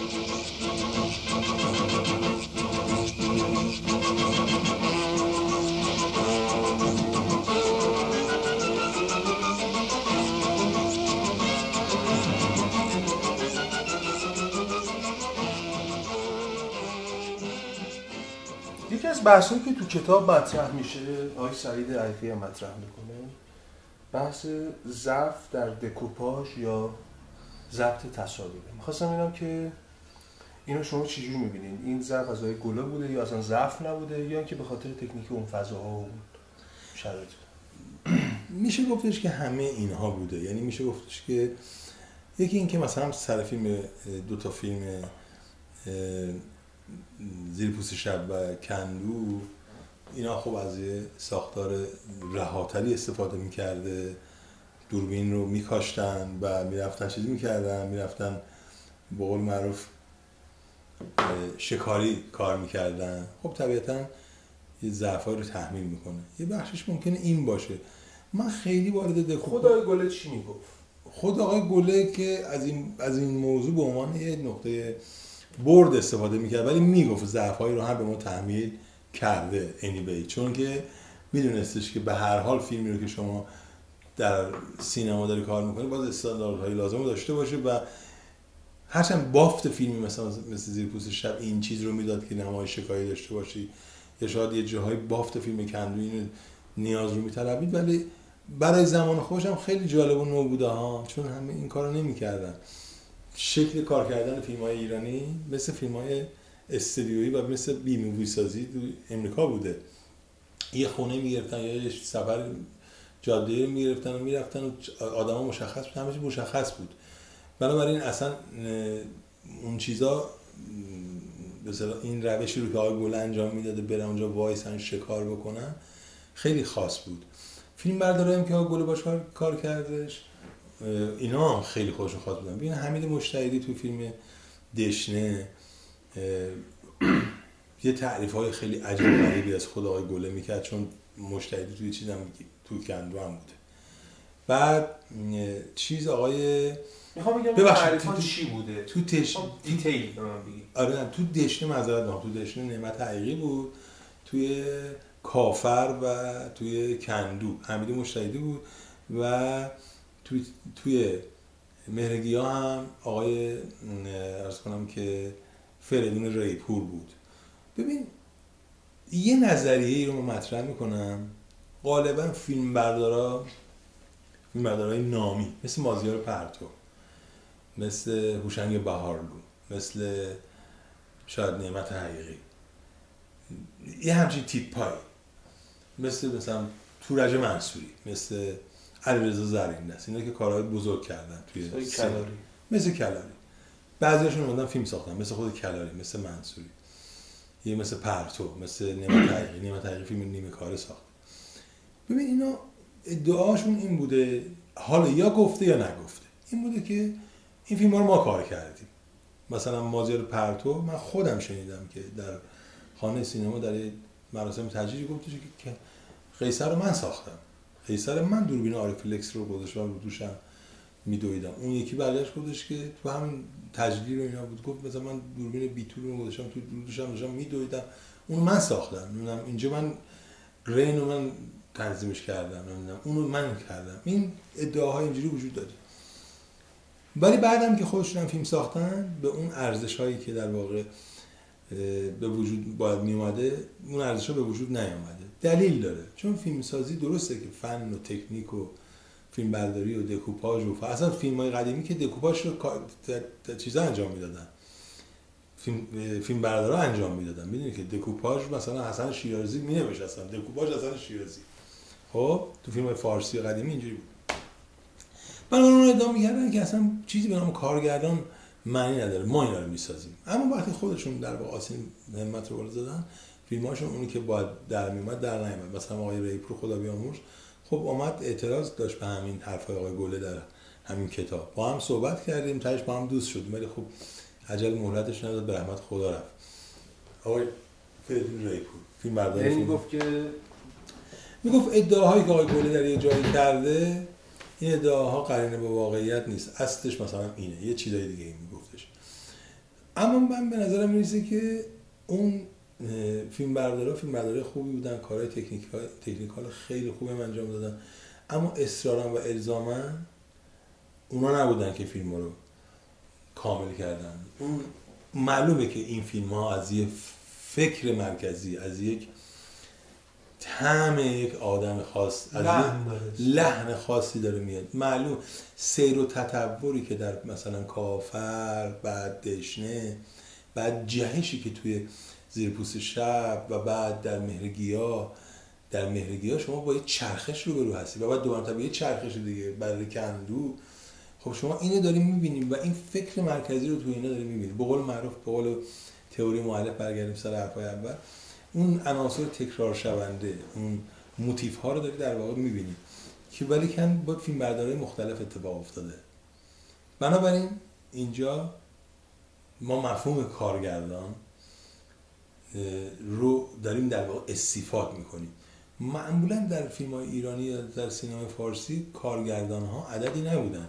یکی از بحثایی که تو کتاب مطرح میشه آقای سعید عیفی مطرح می‌کنه بحث ضعف در دکوپاژ یا ضبط تصاویره می‌خواستم ببینم که اینو شما چجوری می‌بینید این ضعف از آقای گله بوده یا اصلا ضعف نبوده یا اینکه به خاطر تکنیک اون فضاها و شرایط. میشه گفتش که همه اینها بوده. یعنی میشه گفتش که یکی اینکه مثلا سر فیلم دو تا فیلم زیر پوست شب و کندو اینا خب از یه ساختار رهاتری استفاده می‌کرده. دوربین رو میکاشتن و می‌رفتن چیزی می‌کردن. می‌رفتن به قول معروف شکاری کار می‌کردن خب طبیعتا یه ضعفایی رو تحمیل می‌کنه. یه بخشش ممکنه این باشه. من خیلی وارد خود آقای گله چی می‌گفت؟ خود آقای گله که از این از این موضوع به عنوان یه نقطه برد استفاده می‌کرد ولی می‌گفت ضعفایی رو هم به ما تحمیل کرده anyway. چون که میدونستش که به هر حال فیلمی رو که شما در سینما داری کار می‌کنی باز استانداردهای لازم رو داشته باشه و هرچند بافت فیلمی مثلا مثل زیر پوست شب این چیز رو می‌داد که نمایش شکایی داشته باشی. یا شاید یه جاهای بافت فیلم کندو اینو نیاز رو میطلبید ولی برای زمان خوشم خیلی جالب و نو بوده ها چون همه این کارو نمی‌کردن. شکل کار کردن فیلم های ایرانی مثل فیلم های استدیویی و مثل بی مووی سازی تو امریکا بوده. یه خونه می‌گرفتن یا یه سفر جاده رو می‌گرفتن و می‌رفتن و مشخص بود همه مشخص بود. بنابراین اصلا اون چیزا مثلا این روشی رو که آقای گل انجام می‌داده برن اونجا وایسن شکار بکنن خیلی خاص بود. فیلم برداریم که آقای گل باش کار کردش اینا هم خیلی خوش خاص بودن. ببین حمید مشتهدی تو فیلم دشنه یه تعریف های خیلی عجیب غریبی از خود آقای گله می‌کرد چون مشتهدی توی چیزم تو کندو هم بوده. بعد چیز آقای می‌خوام بگم تعریفات چی بوده؟ تو تش دیتیل به من بگید. آره تو دشنه معذرت تو دشنه نعمت حقیقی بود. توی کافر و توی کندو حمید مشتهدی بود و توی توی مهرگی ها هم آقای ارز کنم که فریدون ریپور بود. ببین یه نظریه رو من مطرح می‌کنم. غالبا فیلم بردارا فیلم بردارای نامی مثل مازیار پرتو. مثل هوشنگ بهارلو مثل شاید نعمت حقیقی. یه همچین تیپ پای مثل مثلا تورج منصوری مثل علیرضا زرین دست اینا که کارهای بزرگ کردن توی کلاری. مثل کلاری. بعضیاشون اومدن فیلم ساختن مثل خود کلاری مثل منصوری. یه مثل پرتو مثل نعمت حقیقی. نعمت حقیقی فیلم نیمه کاره ساخت. ببین اینا ادعاشون این بوده حالا یا گفته یا نگفته. این بوده که این فیلم رو ما کار کردیم. مثلا مازیار پرتو من خودم شنیدم که در خانه سینما در مراسم تجلیل گفتش که قیصر رو من ساختم. قیصر من دوربین آریفلکس رو گذاشتم رو دوشم میدویدم. اون یکی برگشت گفتش که تو همین تجلیل رو اینا بود. گفت مثلا من دوربین بیتول رو گذاشتم تو دوشم داشتم میدویدم. اون من ساختم. نمی‌دونم اینجا من گرین رو من تنظیمش کردم نمی‌دونم اون رو من کردم. این ادعاهای اینجوری وجود داره. ولی بعدم که خودشون فیلم ساختن به اون ارزش هایی که در واقع به وجود باید می اومده اون ارزش ها به وجود نیامده دلیل داره. چون فیلم سازی درسته که فن و تکنیک و فیلم برداری و دکوپاژ و اصلا فیلم های قدیمی که دکوپاژ رو چیزا انجام می‌دادن. فیلم فیلم بردارا انجام می‌دادن. می‌دونی که دکوپاژ مثلا حسن شیرازی می نوشت اصلا دکوپاژ حسن شیرازی. خب تو فیلم قدیمی اینجوری بود. بنابراین اون ادعا می‌کردن که اصلا چیزی به نام کارگردان معنی نداره. ما اینا رو می‌سازیم. اما وقتی خودشون در واقع آسین همت رو زدن فیلماشون اونی که باید در میومد در نیومد. مثلا آقای ریپور خدا بیامرز خب آمد اعتراض داشت به همین حرفای آقای گله در همین کتاب. با هم صحبت کردیم تاش با هم دوست شدیم ولی خب عجل مهلتش نداد به رحمت خدا رفت. آقای فریدون ریپور فیلم برداری یعنی فیلم. گفت که می‌گفت ادعاهایی که آقای گله در یه جایی کرده این ادعاها قرینه به واقعیت نیست. اصلش مثلا اینه. یه چیزای دیگه این میگفتش. اما من به نظرم می‌رسه که اون فیلم بردارا فیلم برداره خوبی بودن. کارهای تکنیکال تکنیکال خیلی خوبی انجام دادن. اما اصرارا و الزامن اونا نبودن که فیلم رو کامل کردن. اون معلومه که این فیلم ها از یه فکر مرکزی از یک طعم یک آدم خاص از لحن خاصی داره میاد. معلوم سیر و تطوری که در مثلا کافر بعد دشنه بعد جهشی که توی زیر پوست شب و بعد در مهرگیا در مهرگیا شما با یه چرخش رو برو هستی و بعد دوباره یه چرخش دیگه برای کندو خب شما اینو داریم می‌بینیم و این فکر مرکزی رو تو اینا داریم می‌بینیم به قول معروف به قول تئوری مؤلف برگردیم سر حرفای اول. اون عناصر تکرار شونده اون موتیف ها رو داری در واقع می‌بینیم که ولی کن با فیلم برداری مختلف اتفاق افتاده. بنابراین اینجا ما مفهوم کارگردان رو داریم در واقع استیفاد می‌کنیم. معمولا در فیلم های ایرانی یا در سینما فارسی کارگردان ها عددی نبودن.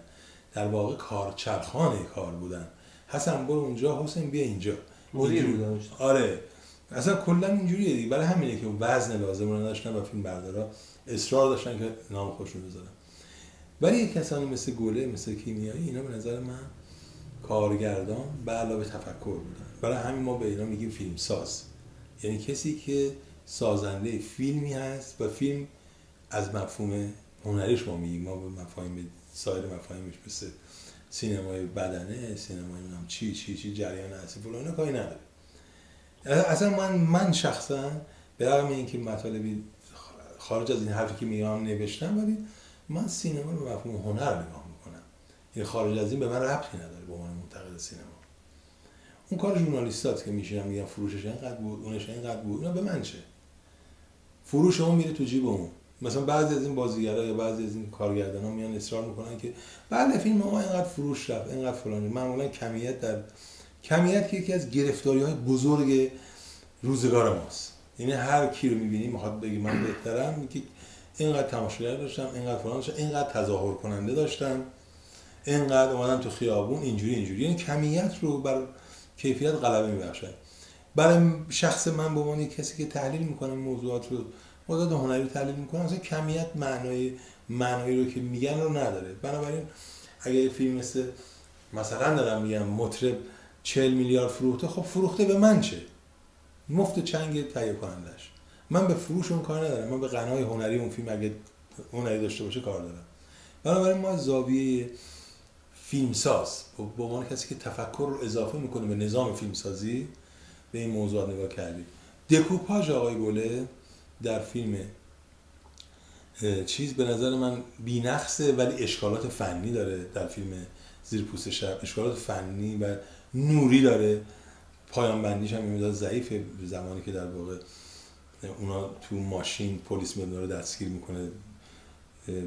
در واقع کارچرخانه کار بودن. حسن برو اونجا حسین بیا اینجا. مدیر بودن. آره. اصلا کلا اینجوریه دیگه. برای همینه که وزن لازم رو نداشتن و فیلم بردارا اصرار داشتن که نام خوش رو بذارن. ولی کسانی مثل گله مثل کیمیایی اینا به نظر من کارگردان به علاوه تفکر بودن. برای همین ما به اینا میگیم فیلم ساز. یعنی کسی که سازنده فیلمی هست و فیلم از مفهوم هنریش ما میگیم. ما به مفاهیم سایر مفاهیمش مثل سینمای بدنه سینمای نام چی چی چی جریان اصلی فلان کاری نداره اصلا من من شخصا به رغم اینکه مطالبی خارج از این حرفی که میگم نوشتم ولی من سینما رو مفهوم هنر نگاه می‌کنم. این خارج از این به من ربطی نداره به عنوان منتقد سینما. اون کار ژورنالیستات که میشینن میگن فروشش اینقدر بود اونش اینقدر بود اینا به من چه؟ فروش اون میره تو جیب اون. مثلا بعضی از این بازیگرا یا بعضی از این کارگردان ها میان اصرار می‌کنن که بله فیلم ما اینقدر فروش رفت اینقدر فلانی. معمولا کمیت در کمیت که یکی از گرفتاری های بزرگ روزگار ماست. یعنی هر کی رو می‌بینی می‌خواد بگی من بهترم میگه اینقدر تماشاگر داشتم اینقدر فلان داشتم اینقدر تظاهر کننده داشتم اینقدر اومدم تو خیابون اینجوری اینجوری. یعنی کمیت رو بر کیفیت غلبه میبخشه برای شخص من به عنوان کسی که تحلیل می‌کنه موضوعات رو موضوعات هنری تحلیل می‌کنه مثلا کمیت معنای معنایی رو که میگن رو نداره. بنابراین اگه فیلم مثل مثلا دارم میگم مطرب 40 میلیارد فروخته خب فروخته به من چه؟ مفت چنگ تهیه کنندش من به فروش اون کار ندارم. من به غنای هنری اون فیلم اگه هنری داشته باشه کار دارم. بنابراین ما زاویه فیلمساز به عنوان کسی که تفکر رو اضافه می‌کنه به نظام فیلمسازی به این موضوع نگاه کردیم. دکوپاژ آقای گله در فیلم چیز به نظر من بینقصه ولی اشکالات فنی داره در فیلم زیر پوست شب. اشکالات فنی و نوری داره. پایان بندیش هم می‌داد. ضعیف زمانی که در واقع اونا تو ماشین پلیس میاد رو دستگیر می‌کنه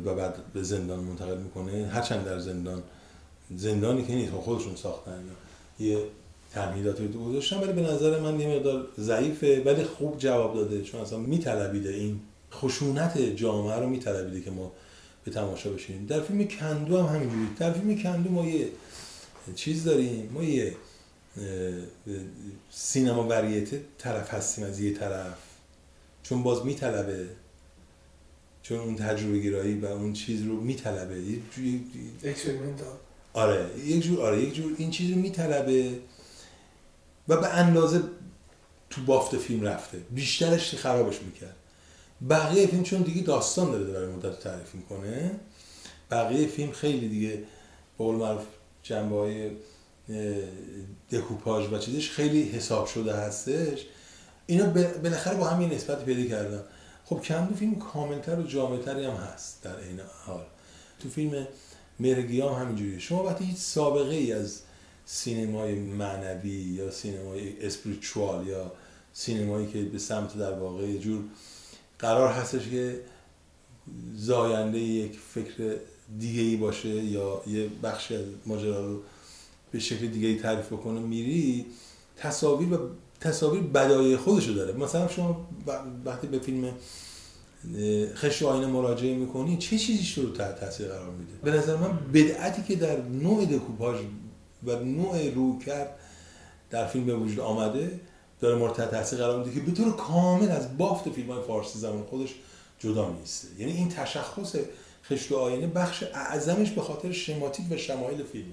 و بعد به زندان منتقل می‌کنه. هرچند در زندان زندانی که نیست خودشون ساختن. یه تمهیدات رو گذاشتن ولی به نظر من یه مقدار ضعیفه ولی خوب جواب داده. چون اصلا میطلبیده این خشونت جامعه رو میطلبیده که ما به تماشا بشینیم. در فیلم کندو هم همینجوری. در فیلم کندو ما یه چیز داریم؟ ما یه سینما وریته طرف هستیم از یه طرف. چون باز میطلبه. چون اون تجربه گرایی و اون چیز رو میطلبه. یه جوری آره یک جور آره یک جور این چیز رو میطلبه و به اندازه تو بافت فیلم رفته. بیشترش خرابش می‌کرد. بقیه فیلم چون دیگه داستان داره برای مدت تعریف می‌کنه بقیه فیلم خیلی دیگه قول معروف جنبه های دکوپاژ و چیزش خیلی حساب شده هستش. اینا بالاخره با همین نسبت پیدا کردن. خب کندو فیلم کاملتر و جامعتری هم هست در این حال. تو فیلم مرگیام همینجوریه. شما وقتی هیچ سابقه ای از سینمای معنوی یا سینمای اسپریچوال یا سینمایی که به سمت در واقع یه جور قرار هستش که زاینده یک فکر دیگه ای باشه یا یه بخش از ماجرا رو به شکل دیگه ای تعریف بکنه میری تصاویر و تصاویر بدایه خودشو داره. مثلا شما وقتی به فیلم خش آینه مراجعه می‌کنی چه چیزیش رو تحت تاثیر قرار میده؟ به نظر من بدعتی که در نوع دکوپاژ و نوع رو کرد در فیلم به وجود آمده داره مورد تاثیر قرار میده که به طور کامل از بافت فیلم های فارسی زمان خودش جدا میسته یعنی این تشخص خشت و آینه بخش اعظمش به خاطر شماتیک و شمایل فیلم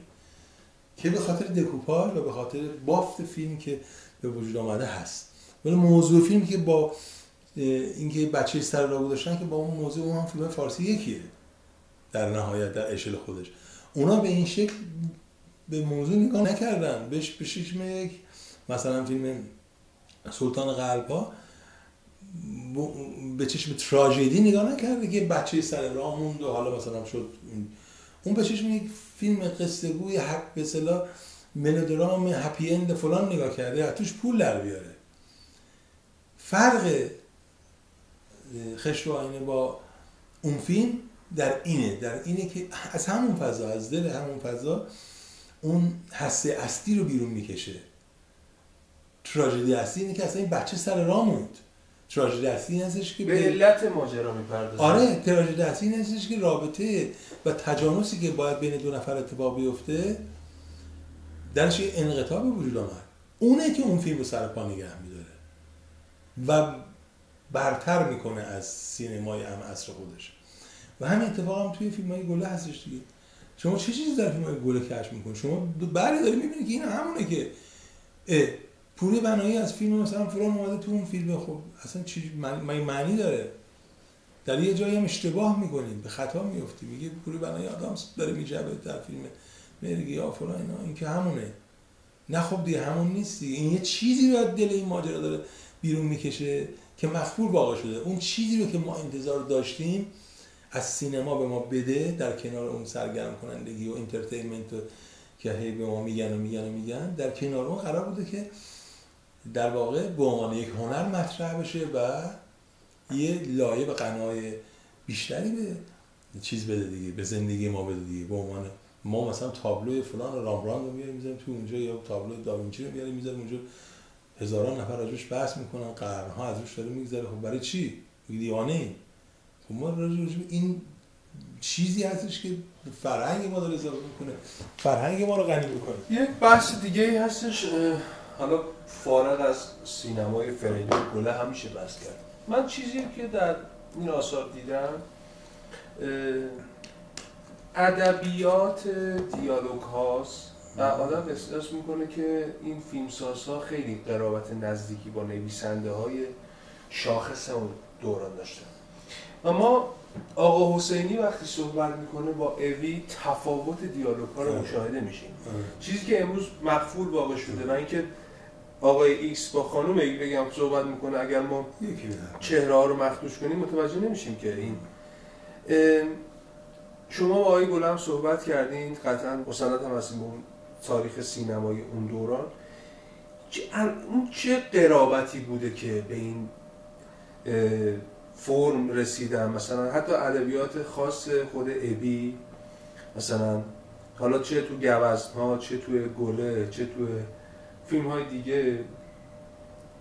که به خاطر دکوپاژ و به خاطر بافت فیلم که به وجود آمده هست. ولی موضوع فیلم که با اینکه بچه سر را گذاشتن که با اون موضوع اون هم فیلم فارسی یکیه. در نهایت در اشل خودش. اونا به این شکل به موضوع نگاه نکردن. بهش به مثلا فیلم سلطان قلبا به چشم تراژدی نگاه نکرده که بچه سر راه موند و حالا مثلا شد اون به چشم یک فیلم قصه گوی حق به صلاح ملودرام هپی اند فلان نگاه کرده توش پول در بیاره. فرق خشت و آینه با اون فیلم در اینه در اینه که از همون فضا از دل همون فضا اون حسه اصلی رو بیرون می‌کشه. تراژدی اصلی اینه که اصلا این بچه سر راه موند. تراژدی اصلی هستش که به علت ماجرا می‌پردازه. آره تراژدی اصلی هستش که رابطه و تجانسی که باید بین دو نفر اتفاق بیفته درش یه انقطاع وجود آمد. اونه که اون فیلم رو سر پا نگه میداره و برتر می‌کنه از سینمای ام عصر خودش. و همین اتفاق هم توی فیلم های گله هستش دیگه. شما چه چیزی در فیلم های گله کشف می‌کنی؟ شما بله داری می‌بینی که این همونه که پوری بنایی از فیلم مثلا فلان اومده تو اون فیلم خب اصلا چی معنی, داره. در یه جایی هم اشتباه می‌کنیم به خطا میفتی میگه پوری بنایی آدم داره میجبه در فیلم میگه یا فلان اینا. این که همونه. نه خب دیگه همون نیست این یه چیزی رو دل این ماجرا داره بیرون می‌کشه که مخفول واقع شده. اون چیزی رو که ما انتظار داشتیم از سینما به ما بده در کنار اون سرگرم کنندگی و انترتینمنت که هی به ما میگن و میگن و میگن در کنار اون قرار بوده که در واقع به عنوان یک هنر مطرح بشه و یه لایه و قنای بیشتری به چیز بده دیگه به زندگی ما بده دیگه. به عنوان ما مثلا تابلو فلان رامبراند رو میاریم می‌ذاریم تو اونجا یا تابلو داوینچی رو میاریم می‌ذاریم اونجا. هزاران نفر ازش بحث می‌کنن قرنها ازش داره میگذره. خب برای چی؟ دیوانه خب ما راجع این چیزی هستش که فرهنگ ما داره اضافه می‌کنه. فرهنگ ما رو غنی می‌کنه. یک بحث دیگه هستش حالا فارغ از سینمای فریدون گله همیشه بحث کرد من چیزی که در این آثار دیدم ادبیات دیالوگ هاست و آدم احساس می‌کنه که این فیلمسازها خیلی قرابت نزدیکی با نویسنده های شاخص اون دوران داشتن و ما آقا حسینی وقتی صحبت می‌کنه با اون تفاوت دیالوگ ها رو. مشاهده میشیم. چیزی که امروز مغفول واقع شده و اینکه آقای X با خانم A بگم صحبت می‌کنه اگر ما چهره ها رو مخدوش کنیم متوجه نمیشیم که این شما با آقای گلم صحبت کردین قطعا مستند هم هستیم اون تاریخ سینمای اون دوران. اون چه قرابتی بوده که به این فرم رسیدن؟ مثلا حتی ادبیات خاص خود ابی مثلا حالا چه تو گوزن ها چه تو گله چه تو فیلم های دیگه.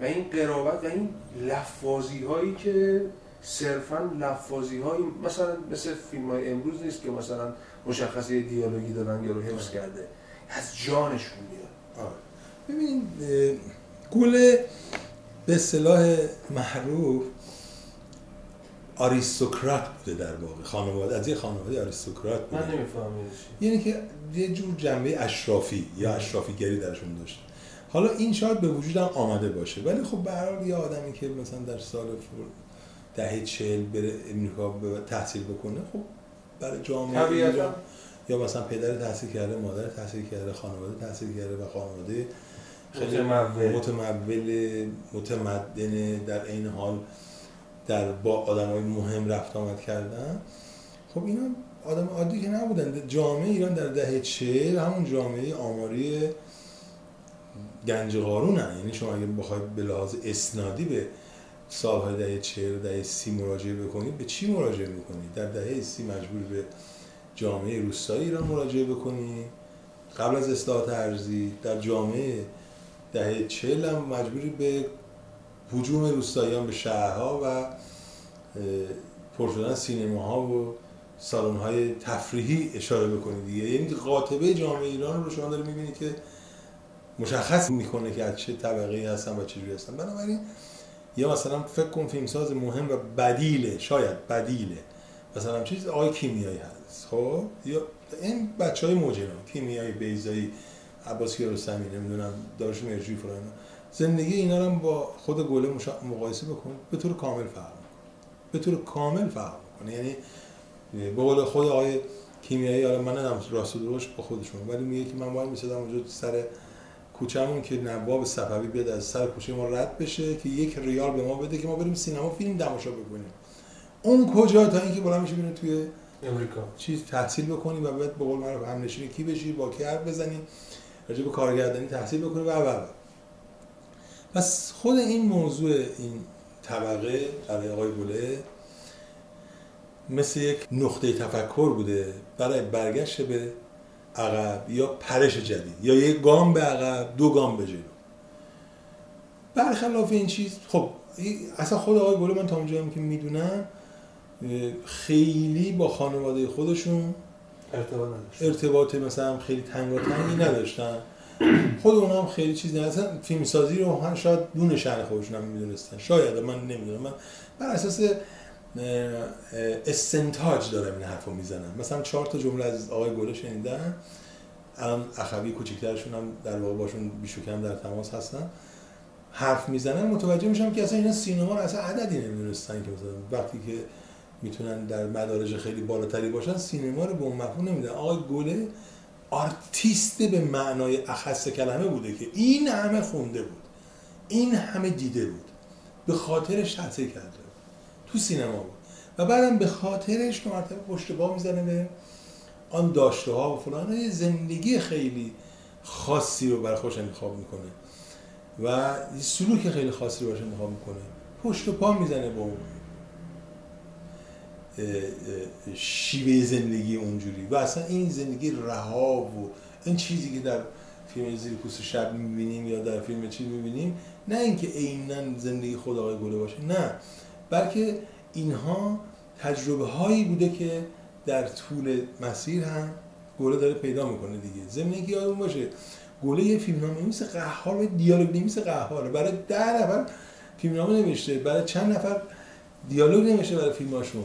و این قرابت و این لفاظی هایی که صرفا لفاظی هایی مثلا مثل فیلم های امروز نیست که مثلا مشخص یه دیالوگی دادن یا رو حفظ کرده. از جانشون میاد. آره. ببین گله به صلاح محروف آریستوکرات بوده در واقع. خانواده از یه خانواده آریستوکرات بوده. من نمی‌فهمم یعنی که یه جور جنبه اشرافی یا اشرافی گری درشون داشت حالا این شاید به وجودم آمده باشه ولی خب به یه آدمی که مثلا در سال دهه چهل بره امریکا تحصیل بکنه خب برای جامعه یا مثلا پدر تحصیل کرده مادر تحصیل کرده خانواده تحصیل کرده و خانواده خیلی متمول. متمدن در این حال در با آدم های مهم رفت آمد کردن. خب اینا آدم عادی که نبودن. جامعه ایران در دهه چهل همون جامعه آماری گنج قارون یعنی شما اگه بخواید به لحاظ اسنادی به سالهای دهه چهل و دهه سی مراجعه بکنید به چی مراجعه می‌کنید؟ در دهه سی مجبور به جامعه روستایی ایران مراجعه بکنید قبل از اصلاحات ارزی در جامعه دهه چهل هم مجبوری به حجوم روستاییان به شهرها و پر شدن سینماها و سالن های تفریحی اشاره بکنید دیگه. یعنی قاطبه جامعه ایران رو شما دارید می‌بینید که مشخص می‌کنه که از چه طبقه هستن و چجوری هستن. بنابراین یا مثلا فکر کن فیلمساز مهم و بدیله شاید بدیله مثلا چیز آقای کیمیایی هست خب؟ یا این بچه های موجینا کیمیایی بیزایی عباس کیارستمی نمی‌دونم دارش مرجوی فلان زندگی اینا رو با خود گله مقایسه بکن به طور کامل فهم به طور کامل فهم یعنی به قول خود آقای کیمیایی حالا من ندارم راست و درشت با خودشون ولی میگه که من باید میسادم اونجا سر کوچه‌مون که نواب صفوی بیاد از سر کوچه ما رد بشه که یک ریال به ما بده که ما بریم سینما فیلم تماشا بکنیم. اون کجا تا اینکه بلند میشه ببینه توی امریکا. چیز تحصیل بکنی و بعد به قول معروف هم نشینی کی بشی با کی حرف بزنی راجع به کارگردانی تحصیل بکنی و و پس خود این موضوع این طبقه برای آقای گله مثل یک نقطه تفکر بوده برای برگشت به عقب یا پرش جدید یا یک گام به عقب دو گام به جلو. برخلاف این چیز خب اصلا خود آقای گله من تا اونجایی که می‌دونم خیلی با خانواده خودشون ارتباط ارتباط مثلا خیلی تنگاتنگی نداشتن. خود اونا هم خیلی چیز نه اصلا فیلم سازی رو هم شاید دون شهر خودشون هم می‌دونستن. شاید من نمی‌دونم. من بر اساس استنتاج دارم این حرفو می‌زنم. مثلا چهار تا جمله از آقای گله شنیدن. الان اخوی کوچیکترشون هم در واقع باشون بیش و کم در تماس هستن. حرف می‌زنن متوجه میشم که اصلا اینا سینما رو اصلا عددی نمی‌دونستن که مثلا وقتی که می‌تونن در مدارج خیلی بالاتری باشن سینما رو به اون مفهوم نمیدن. آقای گله آرتیست به معنای اخص کلمه بوده که این همه خونده بود. این همه دیده بود. به خاطرش تحصیل کرده تو سینما بود. و بعدم به خاطرش تو مرتبه پشت با می‌زنه به آن داشته ها و فلان زندگی خیلی خاصی رو برای خوش انتخاب می‌کنه. و سلوک خیلی خاصی رو براش انتخاب می‌کنه. پشت و پا می‌زنه با اون شیوه زندگی اونجوری. و اصلا این زندگی رها و این چیزی که در فیلم زیر پوست شب می‌بینیم یا در فیلم چی می‌بینیم نه اینکه عینا زندگی خود آقای گله باشه نه. بلکه اینها تجربه هایی بوده که در طول مسیر هم گله داره پیدا می‌کنه دیگه. ضمن اینکه یادمون باشه گله یه فیلمنامه مثل قهار و دیالوگ نمیسه قهار برای ده نفر فیلمنامه نوشته برای چند نفر دیالوگ نوشته برای فیلماشون.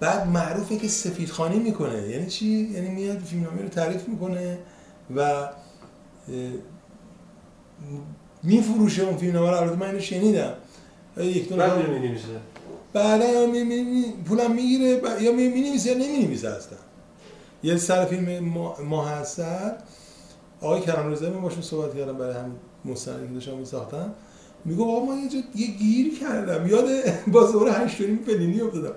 بعد معروفه که سفیدخانی می‌کنه. یعنی چی؟ یعنی میاد فیلمنامه رو تعریف می‌کنه و میفروشه اون فیلمنامه رو. البته من اینو شنیدم. یک دو بعد می نویسه بعدا می می پولم می‌گیره یا می نویسه یا نمی نویسه اصلا. یه سر فیلم آقای کرم رضایی من باشون صحبت کردم برای هم مستندی که داشتم میساختم. میگو آقا من یه جا یه گیری کردم. یاد بازار هشتونی فلینی افتادم.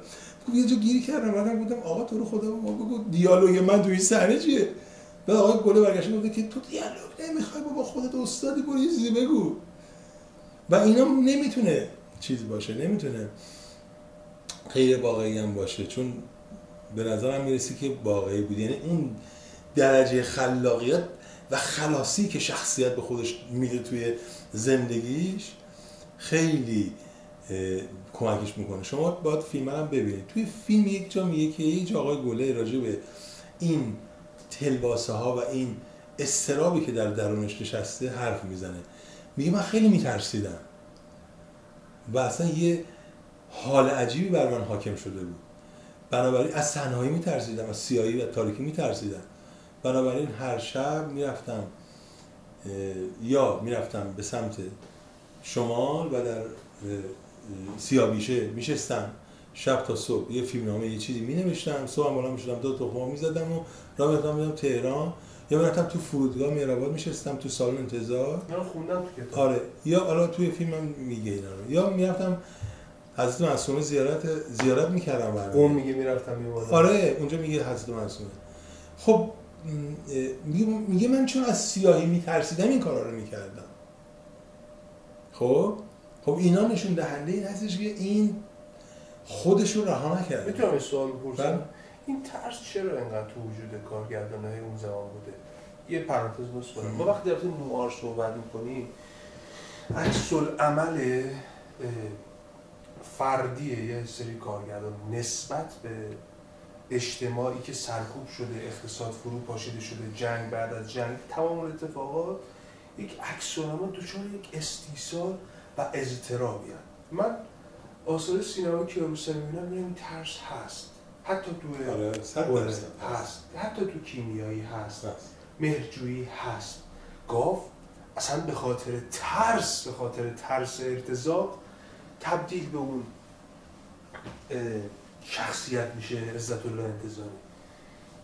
گفت یه جا گیری کردم. بعدم گفتم آقا تو رو خدا ما بگو دیالوگ من توی صحنه چیه؟ بعد آقای گله برگشت گفت که تو دیالوگ نمی‌خوای بابا خودت استادی برو یه چیزی بگو. و اینا نمی‌تونه چیز باشه نمی‌تونه غیر واقعی هم باشه چون به نظرم می‌رسی که واقعی بود. یعنی اون درجه خلاقیت و خلاصی که شخصیت به خودش میده توی زندگیش خیلی کمکش می‌کنه. شما باید فیلم هم ببینید. توی فیلم یک جا میگه که یک آقای گله راجع به این تلباسه ها و این استرابی که در درونش نشسته حرف می‌زنه. میگه من خیلی میترسیدم. و اصلا یه حال عجیبی بر من حاکم شده بود. بنابراین از تنهایی میترسیدم از سیاهی و تاریکی میترسیدم. بنابراین هر شب می‌رفتم یا می‌رفتم به سمت شمال و در سیابیشه میشستم. شب تا صبح یه فیلمنامه یه چیزی می صبح هم بالا می‌شدم دو تخم می‌زدم و راه میدم تهران. یا می‌رفتم تو فرودگاه مهرآباد میشستم تو سالن انتظار. من خوندم تو کتاب. آره. یا حالا توی فیلم هم میگه اینا رو. یا می‌رفتم حضرت معصومه زیارت زیارت می‌کردم برام اون میگه می‌رفتم میومدم آره. اونجا میگه حضرت معصومه خب میگه میگه من چون از سیاهی میترسیدم این کارا رو می‌کردم. خب؟ خب اینا نشون دهنده این هستش که این خودش رو رها نکرده. می‌تونم سوال بپرسم؟ بله. این ترس چرا انقدر تو وجود کارگردان های اون زمان بوده؟ یه پرانتز باز کنم. ما وقتی در نوار صحبت می‌کنیم عکس عمل فردیه یه سری کارگردان نسبت به اجتماعی که سرکوب شده اقتصاد فرو پاشیده شده جنگ بعد از جنگ تمام اون اتفاقات یک عکس العمل دچار یک استیصال و اضطرابی من آثار سینما که کیارستمی می‌بینم می‌بینم ترس هست. حتی تو آره هنر درصد هست. حتی تو کیمیایی هست. هست. مهرجویی هست. گاو اصلا به خاطر ترس به خاطر ترس ارتزاق تبدیل به اون شخصیت میشه عزت الله انتظامی.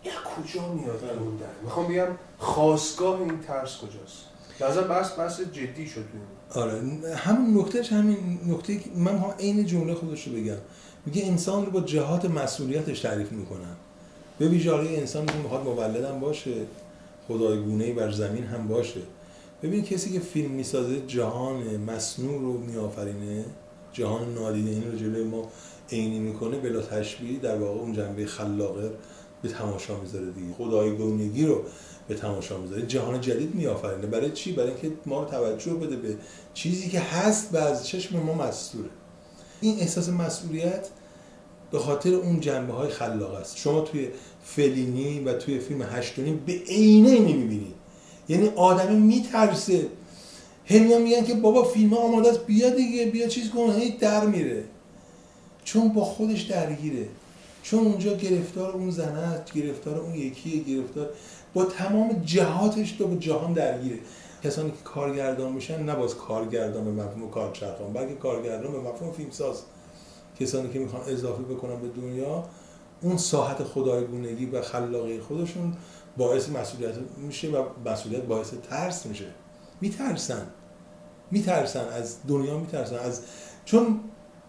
این کجا میاد بله. اون در؟ می‌خوام بگم خواستگاه این ترس کجاست؟ لازم بحث بحث جدی شد این. آره. همون نکتهش همین نکته من ها عین جمله خودش رو بگم. میگه انسان رو با جهات مسئولیتش تعریف می‌کنن. به ویژه که می‌خواد مولدم باشه. خدایگونه بر زمین هم باشه. ببین کسی که فیلم می‌سازه جهان مصنوع رو میآفرینه جهان نادیده این رو جلوی ما عینی می‌کنه بلا تشبیه در واقع اون جنبه خلاقه به تماشا می‌ذاره دیگه. خدایگونگی رو به تماشا می‌ذاره. جهان جدید میآفرینه برای چی؟ برای اینکه ما توجه بده به چیزی که هست و از چشم ما مستوره. این احساس مسئولیت به خاطر اون جنبه های خلاق است. شما توی فلینی و توی فیلم هشتونی به عینه نمی‌بینی یعنی آدمی میترسه. هم میگن که بابا فیلم آماده است بیا دیگه بیا چیز کن. هی در میره. چون با خودش درگیره. چون اونجا گرفتار اون زنه است گرفتار اون یکیه گرفتار با تمام جهاتش تو به جهان درگیره. کسانی که کارگردان میشن نه باز کارگردان به مفهوم کارچرخان بلکه کارگردان به مفهوم فیلمساز. کسانی که می‌خوان اضافه بکنن به دنیا اون ساحت خدایگونگی و خلاقی خودشون باعث مسئولیت میشه و مسئولیت باعث ترس میشه. میترسن. میترسن. از دنیا میترسن. از چون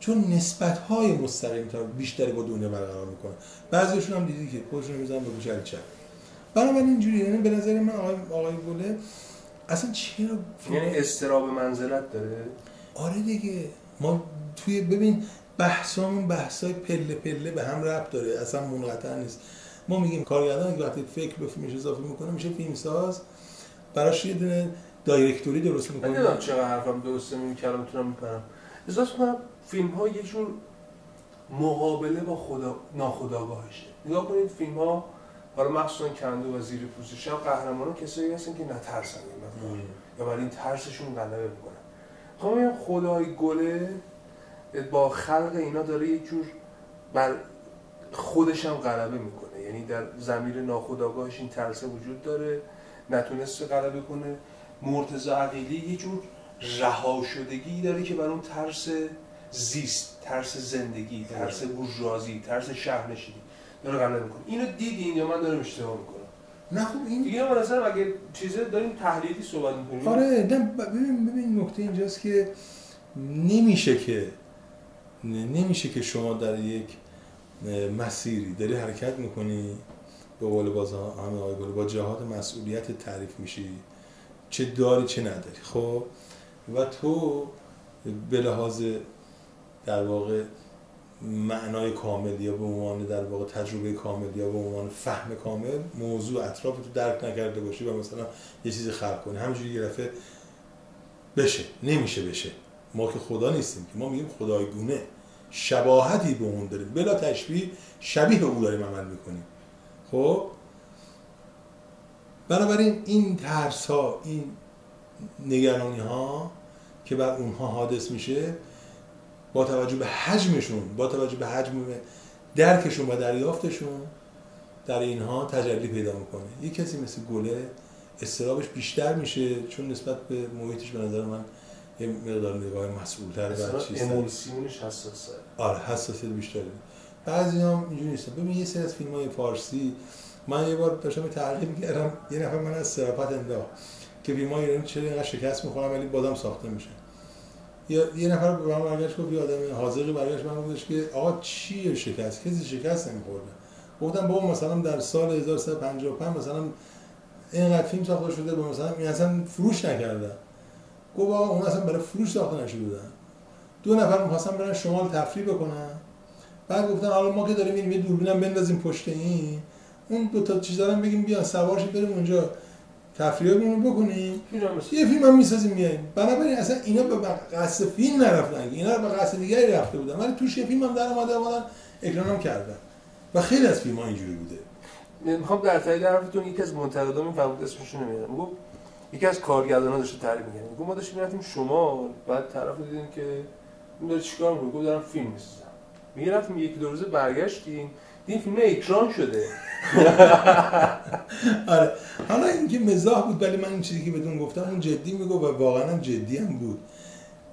چون نسبت های مستقیم تا بیشتری با دنیا برقرار می‌کنن بعضیشون هم دیدی که خودشون می‌زنن به گوشه چپ. بنابراین اینجوری. یعنی به نظر من آقای آقای گله اصلا چرا یعنی استراب منزلت داره؟ آره دیگه. ما توی ببین بحثامون بحثای پله پله به هم ربط داره. اصلا منقطع نیست. ما میگیم کارگردان که وقتی فکر به فیلمش اضافه می‌کنه میشه فیلمساز براش یه دونه دایرکتوری درست من می‌کنه نمی‌دونم چقدر حرفم درسته این کلامتونم میپرم احساس می‌کنم فیلم ها یه جور مقابله با خدا ناخداگاهشه نگاه کنید فیلم ها حالا مخصوصا کندو و زیر پوزش هم قهرمانان کسایی هستن که نترسن. یا برای این ترسشون غلبه می‌کنن. خب این خدای گله با خلق اینا داره یه جور بر خودش هم غلبه می‌کنه. یعنی در زمیر ناخودآگاهش این ترسه وجود داره نتونسته غلبه کنه. مرتضی عقیلی یه جور رها شدگی داره که بر اون ترس زیست ترس زندگی ترس بورژوازی ترس شهرنشینی داره غلبه می‌کنه. اینو دیدین یا من دارم اشتباه می‌کنم. نه خب این دیگه من اصلا اگه چیزه داریم تحلیلی صحبت می‌کنیم. آره نه ببین ببین نکته اینجاست که نمیشه که نمیشه که شما در یک مسیری داری حرکت می‌کنی به قول باز همه با جهات مسئولیت تعریف میشی. چه داری چه نداری خب؟ و تو به لحاظ در واقع معنای کامل یا به عنوان در واقع تجربه کامل یا به عنوان فهم کامل موضوع اطراف تو درک نکرده باشی و مثلا یه چیزی خلق کنی. همینجوری یه بشه. نمیشه بشه. ما که خدا نیستیم که ما میگیم خدایگونه. شباهتی به اون داریم. بلا تشبیه شبیه او داریم عمل می‌کنیم. خب؟ بنابراین این ترس ها این نگرانی ها که بر اونها حادث میشه با توجه به حجمشون با توجه به حجم درکشون و دریافتشون در اینها تجلی پیدا می‌کنه. یه کسی مثل گله استرابش بیشتر میشه چون نسبت به محیطش به نظر من یه مقدار نگاه مسئولتر و چیزتر امولسیونش حساسه. آره حساسیت بیشتری. بعضی هم اینجوری نیستن. ببین یه سری از فیلم های فارسی من یه بار داشتم تحقیق می‌کردم یه نفر من از صرافت انداخت که فیلم های ایرانی چرا اینقدر شکست می‌خورن ولی بازم ساخته میشه. یه, یه نفر به من برگشت گفت یه آدم حاضقی برگشت من گفتش که آقا چیه شکست؟ کسی شکست نمیخورده. گفتم بابا مثلا در سال 1355 مثلا اینقدر فیلم ساخته شده به مثلا این اصلا فروش نکردن گفت آقا اون اصلا برای فروش ساخته نشده بودن. دو نفر می‌خواستن برن شمال تفریح بکنن. بعد گفتن حالا ما که داریم میریم یه دوربینم بندازیم پشت این. اون دو تا چیزا رو بگیم بیان سوارش بریم اونجا تفریحمون بکنیم. یه فیلم هم می‌سازیم میایم بنابراین اصلا اینا به قصد فیلم نرفتن. اینا به قصد دیگری رفته بودن. ولی توش یه فیلم هم در اومده بودن اکران هم کردن. و خیلی از فیلم ها اینجوری بوده. می‌خوام در تایید حرفتون یکی از منتقدان این فرمود اسمشون نمی‌دونم گفت یکی از کارگردانا داشته تعریف می‌کرد. میگه ما داشتیم رفتیم شما بعد طرف دیدیم که این داره چیکار می‌کنه؟ گفت دارم فیلم می‌سازم. میگه یکی دو روزه برگشتیم این فیلم اکران شده. آره. حالا اینکه مزاح بود ولی من این چیزی که بهتون گفتم اون جدی میگو و واقعا جدی هم بود.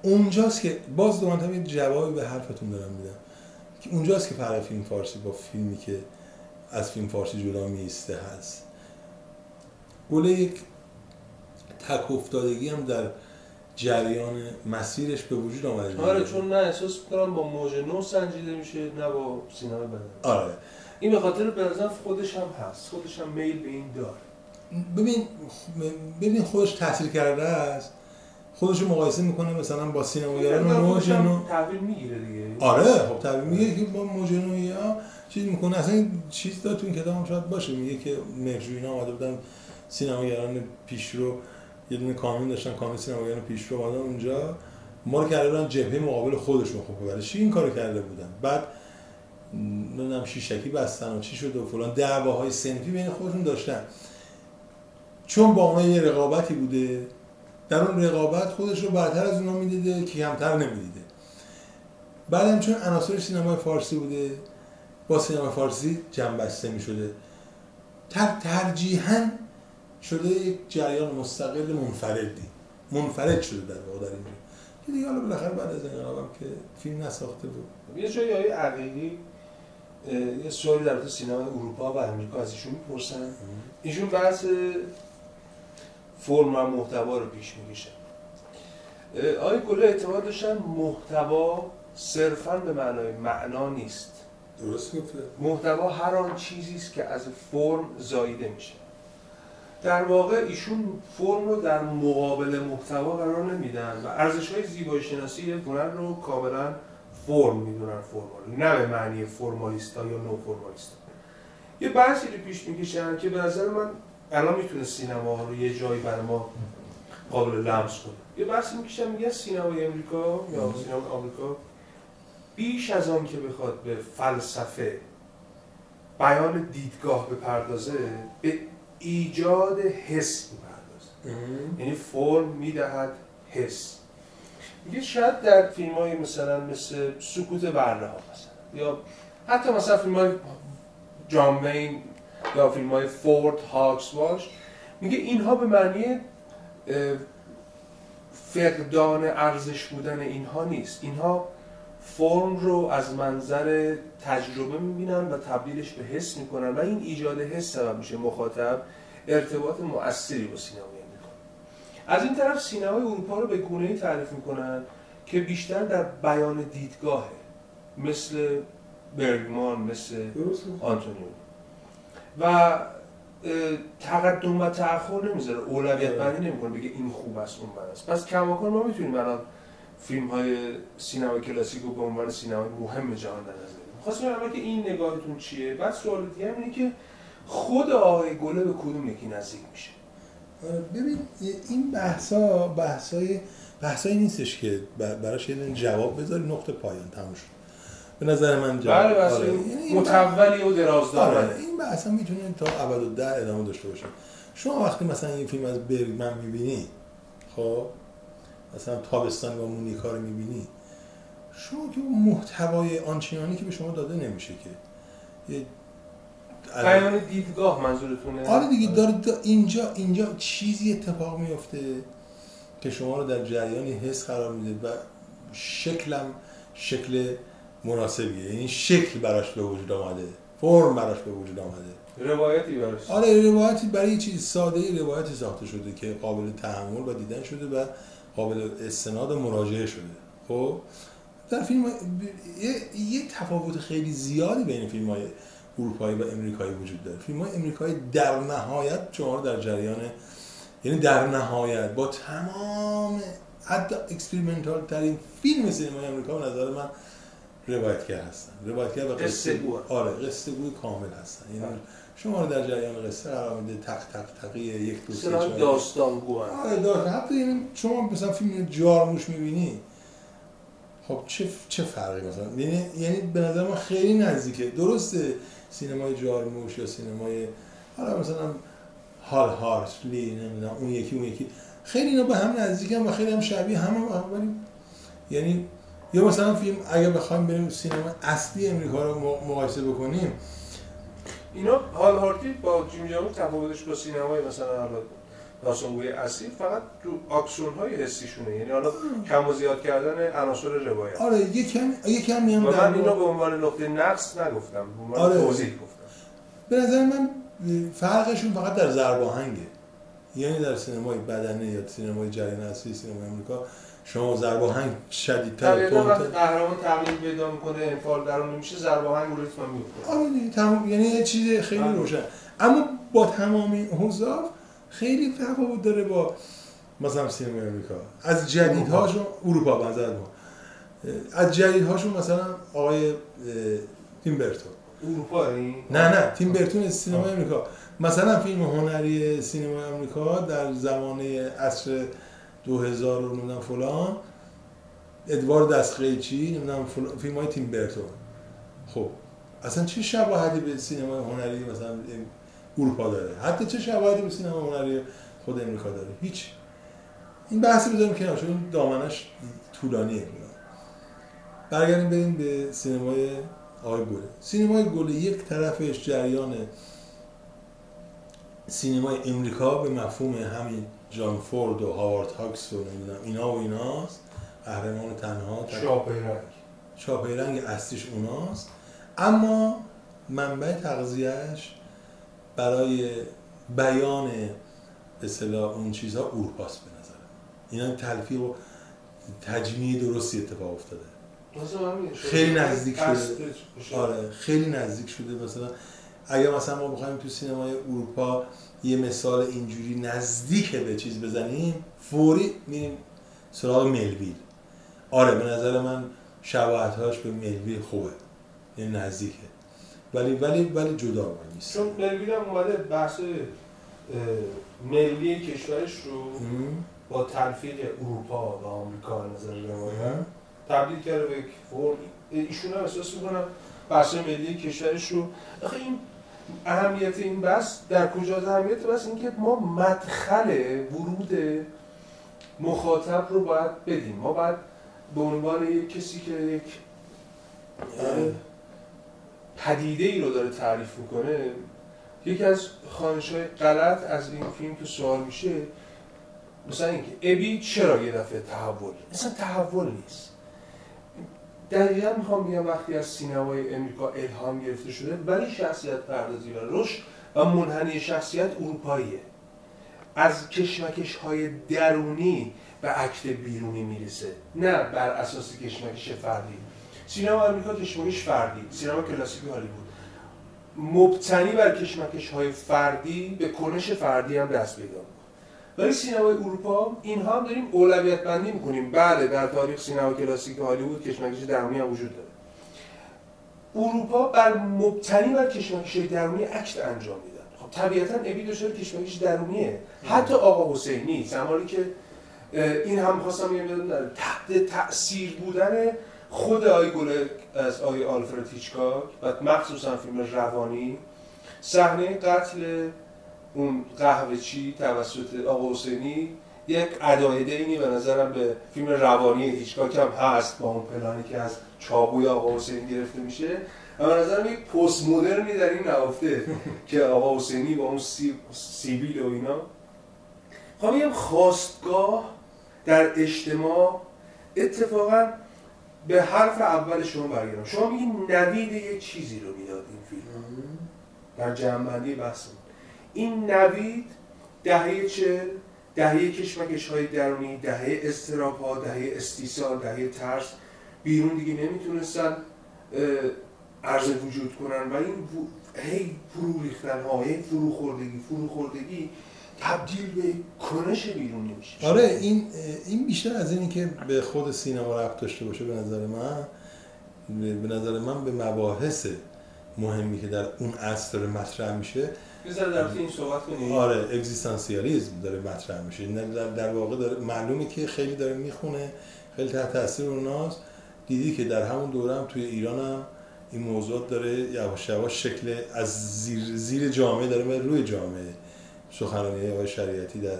اونجاست که باز دو یه جوابی به حرفتون دارم میدم. که اونجاست که فرق فیلم فارسی با فیلمی که از فیلم فارسی جدا میسته هست. گله یک تک افتادگی هم در جریان مسیرش به وجود آمده. آره چون نه احساس کنم با موج نو سنجیده میشه نه با سینما بدن. آره. این به خاطر به خودش هم هست. خودش هم میل به این داره. ببین ببین خودش تاثیر کرده است. خودش رو مقایسه می‌کنه مثلا با سینماگران موج نو. تحویل می‌گیره دیگه. آره خب. تحویل می‌گیره که با موج نو چیز می‌کنه. اصلا این چیز داد تو این کتاب هم شاید باشه. میگه که اینا آمده بودن سینماگران پیشرو یه دونه کانون داشتن کانون سینماگران پیشرو اومدن اونجا. ما رو کرده بودن جبهه مقابل خودشون خب برای چی این کارو کرده بودن؟ بعد نمی‌دونم شیشکی بستن و چی شد و فلان دعواهای سنفی بین خودشون داشتن. چون با اونها یه رقابتی بوده در اون رقابت خودش رو برتر از اونا می‌دیده که کمتر نمی‌دیده. بعدم چون عناصر سینمای فارسی بوده با سینما فارسی جنبسته می شده تر ترجیحاً شده یک جریان مستقل منفردی. منفرد شده در واقع در اینجا. که دیگه حالا بالاخره بعد از انقلابم که فیلم نساخته بود. یه جایی های عقیدی یه سوالی در تو سینما اروپا و امریکا از ایشون می‌پرسن. ایشون بحث فرم و محتوا رو پیش می‌کشن آقای گله اعتماد داشتن محتوا صرفا به معنای معنا نیست. درست گفته. محتوا هر آن چیزی است که از فرم زاییده میشه. در واقع ایشون فرم رو در مقابل محتوا قرار نمیدن و ارزش های زیبایی شناسی هنر رو کاملا فرم می‌دونن فرمال نه به معنی فرمالیستا یا نو فرمالیستا یه بحثی رو پیش می‌کشن که به نظر من الان می‌تونه سینما رو یه جایی برای ما قابل لمس کنه. یه بحثی می‌کشن میگن سینمای امریکا یا سینما آمریکا بیش از آن که بخواد به فلسفه بیان دیدگاه بپردازه به ایجاد حس می‌پردازه یعنی فرم می‌دهد حس. میگه شاید در فیلم های مثلا مثل سکوت برنه ها مثلا یا حتی مثلا فیلم های جان وین یا فیلم های فورد هاکس واش میگه اینها به معنی فقدان ارزش بودن اینها نیست. اینها فرم رو از منظر تجربه می‌بینن و تبدیلش به حس می‌کنن و این ایجاد حس سبب میشه مخاطب ارتباط مؤثری با سینما می‌کنه از این طرف سینمای اروپا رو به گونه ای تعریف می‌کنن که بیشتر در بیان دیدگاهه مثل برگمان مثل آنتونیو. و تقدم و تأخر نمی‌ذاره اولویت بندی نمی‌کنه بگه این خوب است اون بد است. پس کماکان ما می‌تونیم الان فیلم های سینما کلاسیک رو به عنوان سینما مهم جهان در نظر بگیریم خواستم که این نگاهتون چیه؟ بعد سوال دیگه اینه که خود آقای گله به کدوم یکی نزدیک میشه؟ ببین این بحثا بحثای بحثایی نیستش که براش یه جواب بذاری نقطه پایان تموم شد. به نظر من جواب بله آره. متولی و درازدار آره. این بحث هم می‌تونه تا ابد و ده ادامه داشته باشه. شما وقتی مثلا این فیلم از برگمن می‌بینی خب مثلا تابستان با مونیکا رو می‌بینی شما که محتوای آنچنانی که به شما داده نمیشه که. یه بیان دیدگاه منظورتونه؟ آره دیگه داره اینجا اینجا چیزی اتفاق میفته که شما رو در جریانی حس قرار میده و شکلم شکل مناسبیه. یعنی شکل براش به وجود آمده فرم براش به وجود آمده. روایتی براش. آره روایتی برای چیز ساده ای روایتی ساخته شده که قابل تحمل و دیدن شده و قابل استناد و مراجعه شده. خب در فیلم یه, یه تفاوت خیلی زیادی بین فیلم های اروپایی و امریکایی وجود داره. فیلم های امریکایی در نهایت شما رو در جریان یعنی در نهایت با تمام حتی experimental ترین فیلم سینمای امریکا به نظر من روایتگر هستن. روایتگر و قصه آره قصه کامل هستن. یعنی بله. شما رو در جریان قصه قرار میده تق تق تقی یک دو سه داستان گو آره داستان. حتی یعنی شما مثلا فیلم جارموش می‌بینی خب چه چه فرقی مثلا؟ یعنی یعنی به نظر من خیلی نزدیکه. درسته سینمای جارموش یا سینمای حالا مثلا هال هارتلی نمی‌دونم اون یکی اون یکی. خیلی اینا به هم نزدیکن و خیلی هم شبیه هم, هم ولی یعنی یا مثلا فیلم اگه بخوایم بریم سینما اصلی امریکا رو مقایسه بکنیم اینا هال هارتی با جیم جامو تفاوتش با سینمای مثلا حالا داستانگوی اصلی فقط تو اکسیون های حسیشونه. یعنی حالا کم و زیاد کردن عناصر روایت. آره یکم یکم میام من اینو به عنوان نقطه نقص نگفتم به عنوان آره. توضیح گفتم. به نظر من فرقشون فقط در ضرب آهنگه. یعنی در سینمای بدنه یا سینمای جریان اصلی سینمای آمریکا شما ضرب آهنگ شدیدتر طبیعتا وقتی قهرمان تغییر پیدا می‌کنه انفعال درون میشه ضرب آهنگ ریتم میفته. آره دیگه تمام یعنی یه چیز خیلی آره. روشن. اما با تمام این اوضاع خیلی تفاوت داره با مثلا سینمای آمریکا. از جدیدهاشون اروپا. بنظر ما. از جدیدهاشون مثلا آقای تیم برتون. اروپا این نه نه تیم برتون از سینمای آمریکا. مثلا فیلم هنری سینمای آمریکا در زمانه عصر 2000 و نمی‌دونم فلان. ادوار دستقیچی نمی‌دونم فلان. فیلم های تیم برتون خب. اصلا چه شباهتی به سینما هنری مثلا اروپا داره؟ حتی چه شباهتی به سینما هنری خود امریکا داره؟ هیچ. این بحثی بذاریم کنار. چون دامنش طولانیه. برگردیم بریم به سینمای آقای گله سینمای گله یک طرفش جریان سینمای امریکا به مفهوم همین جان فورد و هاوارد هاکس و نمی‌دونم اینا و ایناست. قهرمان تنها شاپی رنگ چاپه رنگ اصلیش اوناست. اما منبع تغذیهش برای بیان به اون چیزها اروپاست به نظر. اینا تلفیق و تجمیع درستی اتفاق افتاده. خیلی نزدیک شده. آره خیلی نزدیک شده. مثلا اگر مثلا ما بخوایم تو سینمای اروپا یه مثال اینجوری نزدیک به چیز بزنیم فوری میریم سراغ ملویل آره به نظر من شباهتهاش به ملویل خوبه. یعنی نزدیکه. ولی ولی ولی جدا وای نیست. چون ملویل هم اومده بحث ملی کشورش رو. با تلفیق اروپا و آمریکا نظر روایت تبدیل کرده به یک فرم. ایشون هم احساس می‌کنم بحث ملی کشورش رو آخه این اهمیت این بحث در کجاست اهمیت بحث اینکه ما مدخل ورود مخاطب رو باید بدیم. ما باید به عنوان یک کسی که یک پدیده ای رو داره تعریف می‌کنه یکی از خانش های غلط از این فیلم که سوال میشه مثلا اینکه ابی چرا یه دفعه تحول؟ مثلا تحول نیست. دقیقا می‌خوام بگم وقتی از سینمای امریکا الهام گرفته شده ولی شخصیت پردازی و رشد و منحنی شخصیت اروپاییه. از کشمکش های درونی به اکت بیرونی می‌رسه نه بر اساس کشمکش فردی. سینما امریکا کشمکش فردی سینما کلاسیک هالیوود. مبتنی بر کشمکش های فردی به کنش فردی هم دست پیدا ولی سینمای اروپا اینها هم داریم اولویت بندی می‌کنیم. بله در تاریخ سینما کلاسیک هالیوود کشمکش درونی هم وجود داره. اروپا بر مبتنی بر کشمکش درونی اکت انجام میدن. خب طبیعتا ابی دچار کشمکش درونیه؟ حتی آقا حسینی زمانی که این هم خواستم یادم نره، تحت تاثیر بودن خود آی گل از آی آلفرد هیچکاک و مخصوصا فیلم روانی صحنه قتل اون قهوه چی توسط آقا حسینی یک ادای دینی به نظرم به فیلم روانی هیچکاک هم هست با اون پلانی که از چاقوی آقا حسینی گرفته میشه. و به نظرم یک پست مدرنی در این نهفته که آقا حسینی با اون سی... سیبیل و اینا. خواهم میگم خواستگاه در اجتماع اتفاقا به حرف اول شما برگردم. شما میگین نوید یک چیزی رو می‌داد این فیلم. در جنبندی بحثمون این نوید دهه چه؟ دهه کشمکش های درونی دهه استراب ها دهه استیصال دهه ترس. بیرون دیگه نمی‌تونستن عرض وجود کنن و این هی فرو ریختن ها هی فرو خوردگی فرو خوردگی تبدیل به کنش بیرونی میشه آره این این بیشتر از اینی که به خود سینما ربط داشته باشه به نظر من به نظر من به مباحث مهمی که در اون عصر مطرح میشه بذار در این صحبت آره اگزیستانسیالیسم داره مطرح میشه. در, در واقع داره معلومه که خیلی داره می‌خونه خیلی تحت تاثیر اوناست. دیدی که در همون دوره هم توی ایران هم این موضوعات داره یواش یواش شکل از زیر, زیر جامعه داره روی جامعه سخنرانی آقای شریعتی در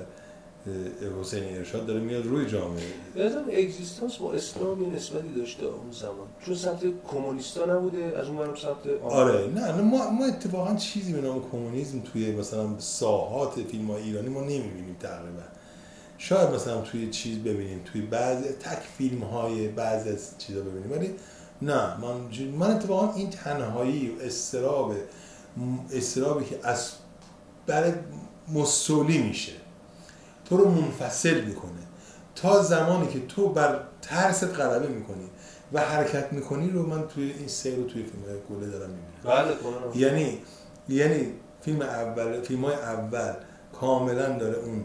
حسین ارشاد داره میاد روی جامعه. لازم اگزیستانس با اسلامی نسبتی داشته اون زمان. چون سمت کمونیستا نبوده از اون سمت آره نه ما ما اتفاقا چیزی به نام کمونیسم توی مثلا ساحات فیلم ایرانی ما نمی‌بینیم تقریبا. شاید مثلا توی چیز ببینیم توی بعضی تک فیلم های بعضی از چیزا ببینیم. ولی نه من من اتفاقا این تنهایی و استراب استرابی که از برای مسولی میشه. تو رو منفصل می‌کنه. تا زمانی که تو بر ترست غلبه می‌کنی و حرکت می‌کنی رو من توی این سیر رو توی فیلم گله دارم می‌بینم. بله یعنی یعنی فیلم اول فیلم های اول کاملا داره اون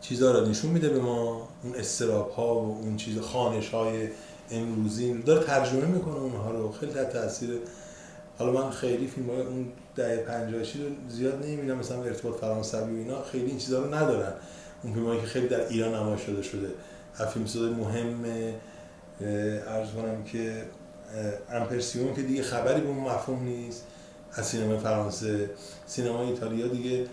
چیزها رو نشون میده به ما اون استراب ها و اون چیز خانش های امروزی. داره ترجمه می‌کنه اونها رو. خیلی تحت تاثیر حالا من خیلی فیلم های اون دهه 50 رو زیاد نمی‌بینم مثلا ارتباط فرانسوی و اینا خیلی این چیزا رو ندارن. اون فیلمایی که خیلی در ایران نمایش شده. شده فیلم سازای مهم ارز کنم که امپرسیون که دیگه خبری به اون مفهوم نیست. از سینما فرانسه. سینما ایتالیا دیگه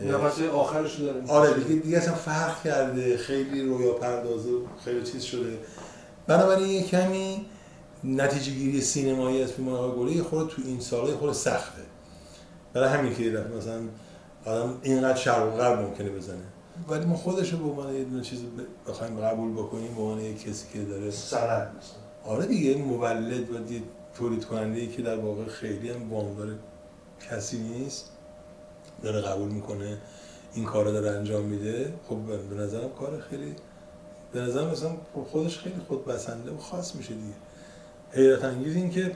نفس آخرش داره. آره دیگه دیگه اصلا فرق کرده. خیلی رویا پردازه خیلی چیز شده. بنابراین یه کمی نتیجه گیری سینمایی از فیلم آقای گله خود تو این سالهای خود سخته. برای همین که مثلا آدم اینقدر شرق و غرب ممکنه بزنه. ولی ما خودش رو به عنوان یه دونه چیز بخوایم قبول بکنیم به عنوان کسی که داره سند آره دیگه مولد و تولید کننده ای که در واقع خیلی هم وامدار کسی نیست داره قبول می‌کنه این کار داره انجام میده. خب به نظرم کار خیلی به نظرم مثلا خودش خیلی خود بسنده و خاص میشه دیگه. حیرت انگیز این که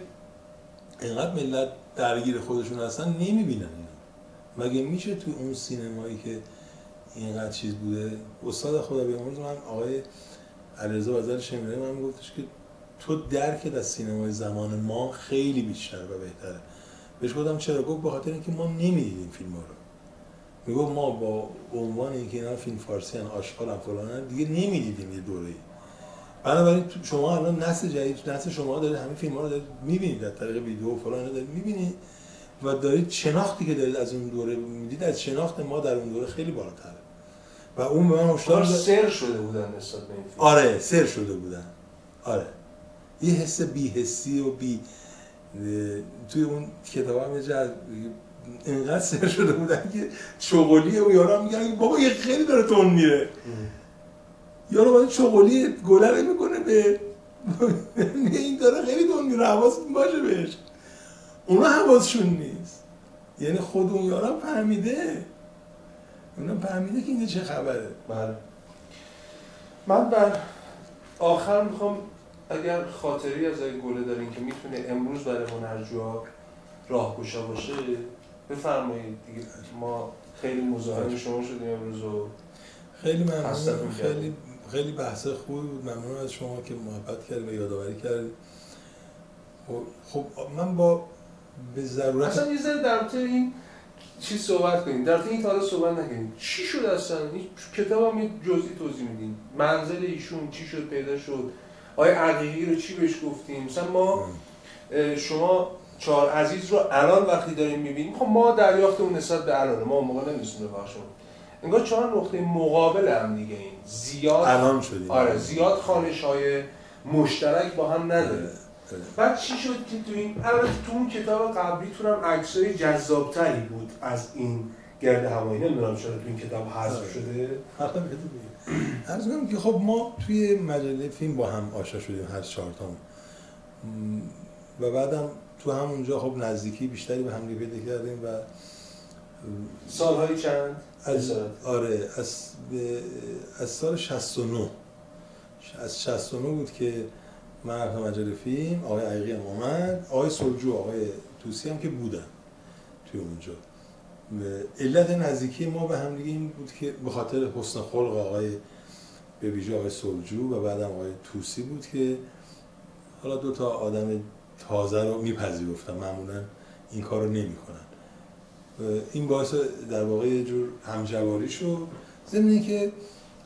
اینقدر ملت درگیر خودشون هستن نمی‌بینن اینا مگه میشه تو اون سینمایی که اینقدر چیز بوده؟ استاد خدا بیامرز من آقای علیرضا وزیر شمیره من گفتش که تو درکت از سینمای زمان ما خیلی بیشتر و بهتره. بهش گفتم چرا؟ گفت به خاطر اینکه ما نمی‌دیدیم فیلم رو. می‌گفت ما با عنوان اینکه اینا فیلم فارسی ان آشغال فلان دیگه نمی‌دیدیم یه دوره بنابراین شما الان نسل جدید نسل شما دارید همین فیلم ها رو دارید می‌بینید در طریق ویدیو و فلان دارید می‌بینید و دارید شناختی که دارید از اون دوره می‌دید از شناخت ما در اون دوره خیلی بالاتره. و اون به من هشدار سر شده بودن نسبت به این فیلم. آره سر شده بودن. آره. یه حس بی حسی و بی توی اون کتاب هم اینقدر سر شده بودن که چغلی و یارا میگن بابا یه خیلی داره تون میره. یارو باید چغلی گلره می‌کنه به این داره خیلی تون میره حواستون باشه بهش. اونا حواسشون نیست. یعنی خود اون یارم فهمیده. اونا فهمیده که اینه چه خبره. بله. من بر آخر می‌خوام اگر خاطری از این گله دارین که می‌تونه امروز برای هنرجوها راهگشا باشه بفرمایید دیگه. ما خیلی مزاحم شما شدیم امروز و خیلی ممنون. خیلی خیلی بحث خوبی بود. ممنون از شما که محبت کردید و یادآوری کردید خب،, من با به ضرورت اصلا یه ذره در این چی صحبت کنیم. در این تا صحبت نکنیم. چی شد اصلا؟ این کتاب هم جزئی توضیح میدیم منزل ایشون چی شد پیدا شد؟ آیا عقیقی رو چی بهش گفتیم؟ مثلا ما شما چهار عزیز رو الان وقتی داریم می‌بینیم خب ما دریافتمون نسبت به الان. ما موقع نمیستیم ببخشون انگار چهار نقطه مقابل هم دیگه این. زیاد الان شدیم. آره زیاد خانش های مشترک با هم نداره. بعد چی شد که تو این البته تو اون کتاب قبلیتون هم عکسای جذابتری بود از این گرد هوایی. نمی‌دونم چرا تو این کتاب حذف آره. شده. عرض کنم که خب ما توی مجله فیلم با هم آشنا شدیم هر چهار تا و بعدم تو همونجا خب نزدیکی بیشتری به هم پیدا کردیم و سالهای چند؟ از آره از, از سال 69 از 69 بود که من رفتم مجله فیلم آقای عقیقی هم آمد آقای سلجو آقای توسی هم که بودن توی اونجا. علت نزدیکی ما به هم دیگه این بود که به خاطر حسن خلق آقای به ویژه آقای سلجو و بعدم آقای توسی بود که حالا دو تا آدم تازه رو میپذیرفتن معمولا این کار رو نمی‌کنن. این باعث در واقع یه جور همجواری شد. ضمن که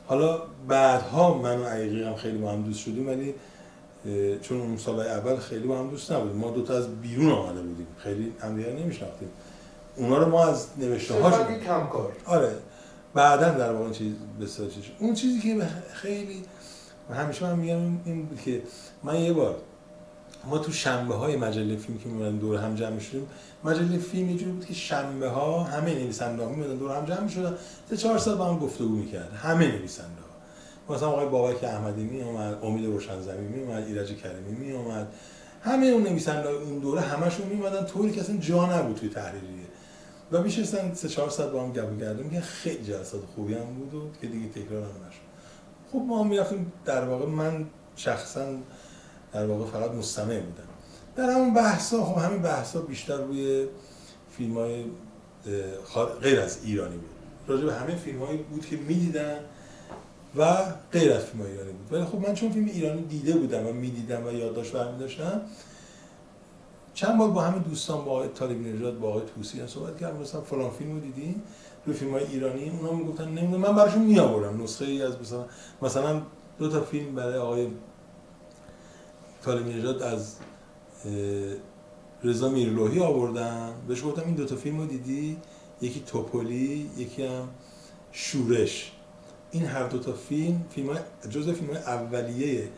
حالا بعدها من و عقیقی هم خیلی با هم دوست شدیم ولی چون اون سال اول خیلی با هم دوست نبودیم. ما دوتا از بیرون آمده بودیم. خیلی همدیگر نمیشناختیم. اونا رو ما از نوشته هاش کمکار. آره. بعدا در واقع چیز بسیار چیز اون چیزی که خیلی همیشه من میگم این بود که من یه بار ما تو شنبه های مجله فیلم که میمونن دور هم جمع شدیم مجله فیلم یه بود که شنبه ها همه نویسنده ها میمونن دور هم جمع شدن سه چهار ساعت با هم گفتگو می‌کرد همه نویسنده ها مثلا آقای بابک احمدی می اومد امید روشنزمی می اومد ایرج کریمی می اومد همه اون نویسنده اون دوره همشون می اومدن طوری که اصلا جا نبود توی تحریریه. و میشستن سه چهار ساعت با هم گپ کردیم که خیلی جلسات خوبی هم بود و که دیگه تکرار هم نشد. خب ما می‌رفتیم در واقع من شخصا در واقع فقط مستمع بودم در همون بحثا خب همین بحثا بیشتر روی فیلم های غیر از ایرانی بود. راجع به همه فیلم هایی بود که می‌دیدن و غیر از فیلم های ایرانی بود. ولی خب من چون فیلم ایرانی دیده بودم و می‌دیدم و یادداشت برمی داشتم چند بار با همین دوستان با آقای طالبی نژاد با آقای توسی صحبت کردم. مثلا فلان فیلم رو دیدی رو فیلم های ایرانی؟ اونا می‌گفتن نمی‌دونم من براشون میآورم نسخه ای از مثلا مثلا دو تا فیلم برای آقای طالبی نژاد از رضا میرلوهی آوردم بهش گفتم این دو تا فیلم رو دیدی؟ یکی توپولی یکی هم شورش. این هر دو تا فیلم فیلم های جزء فیلم های اولیه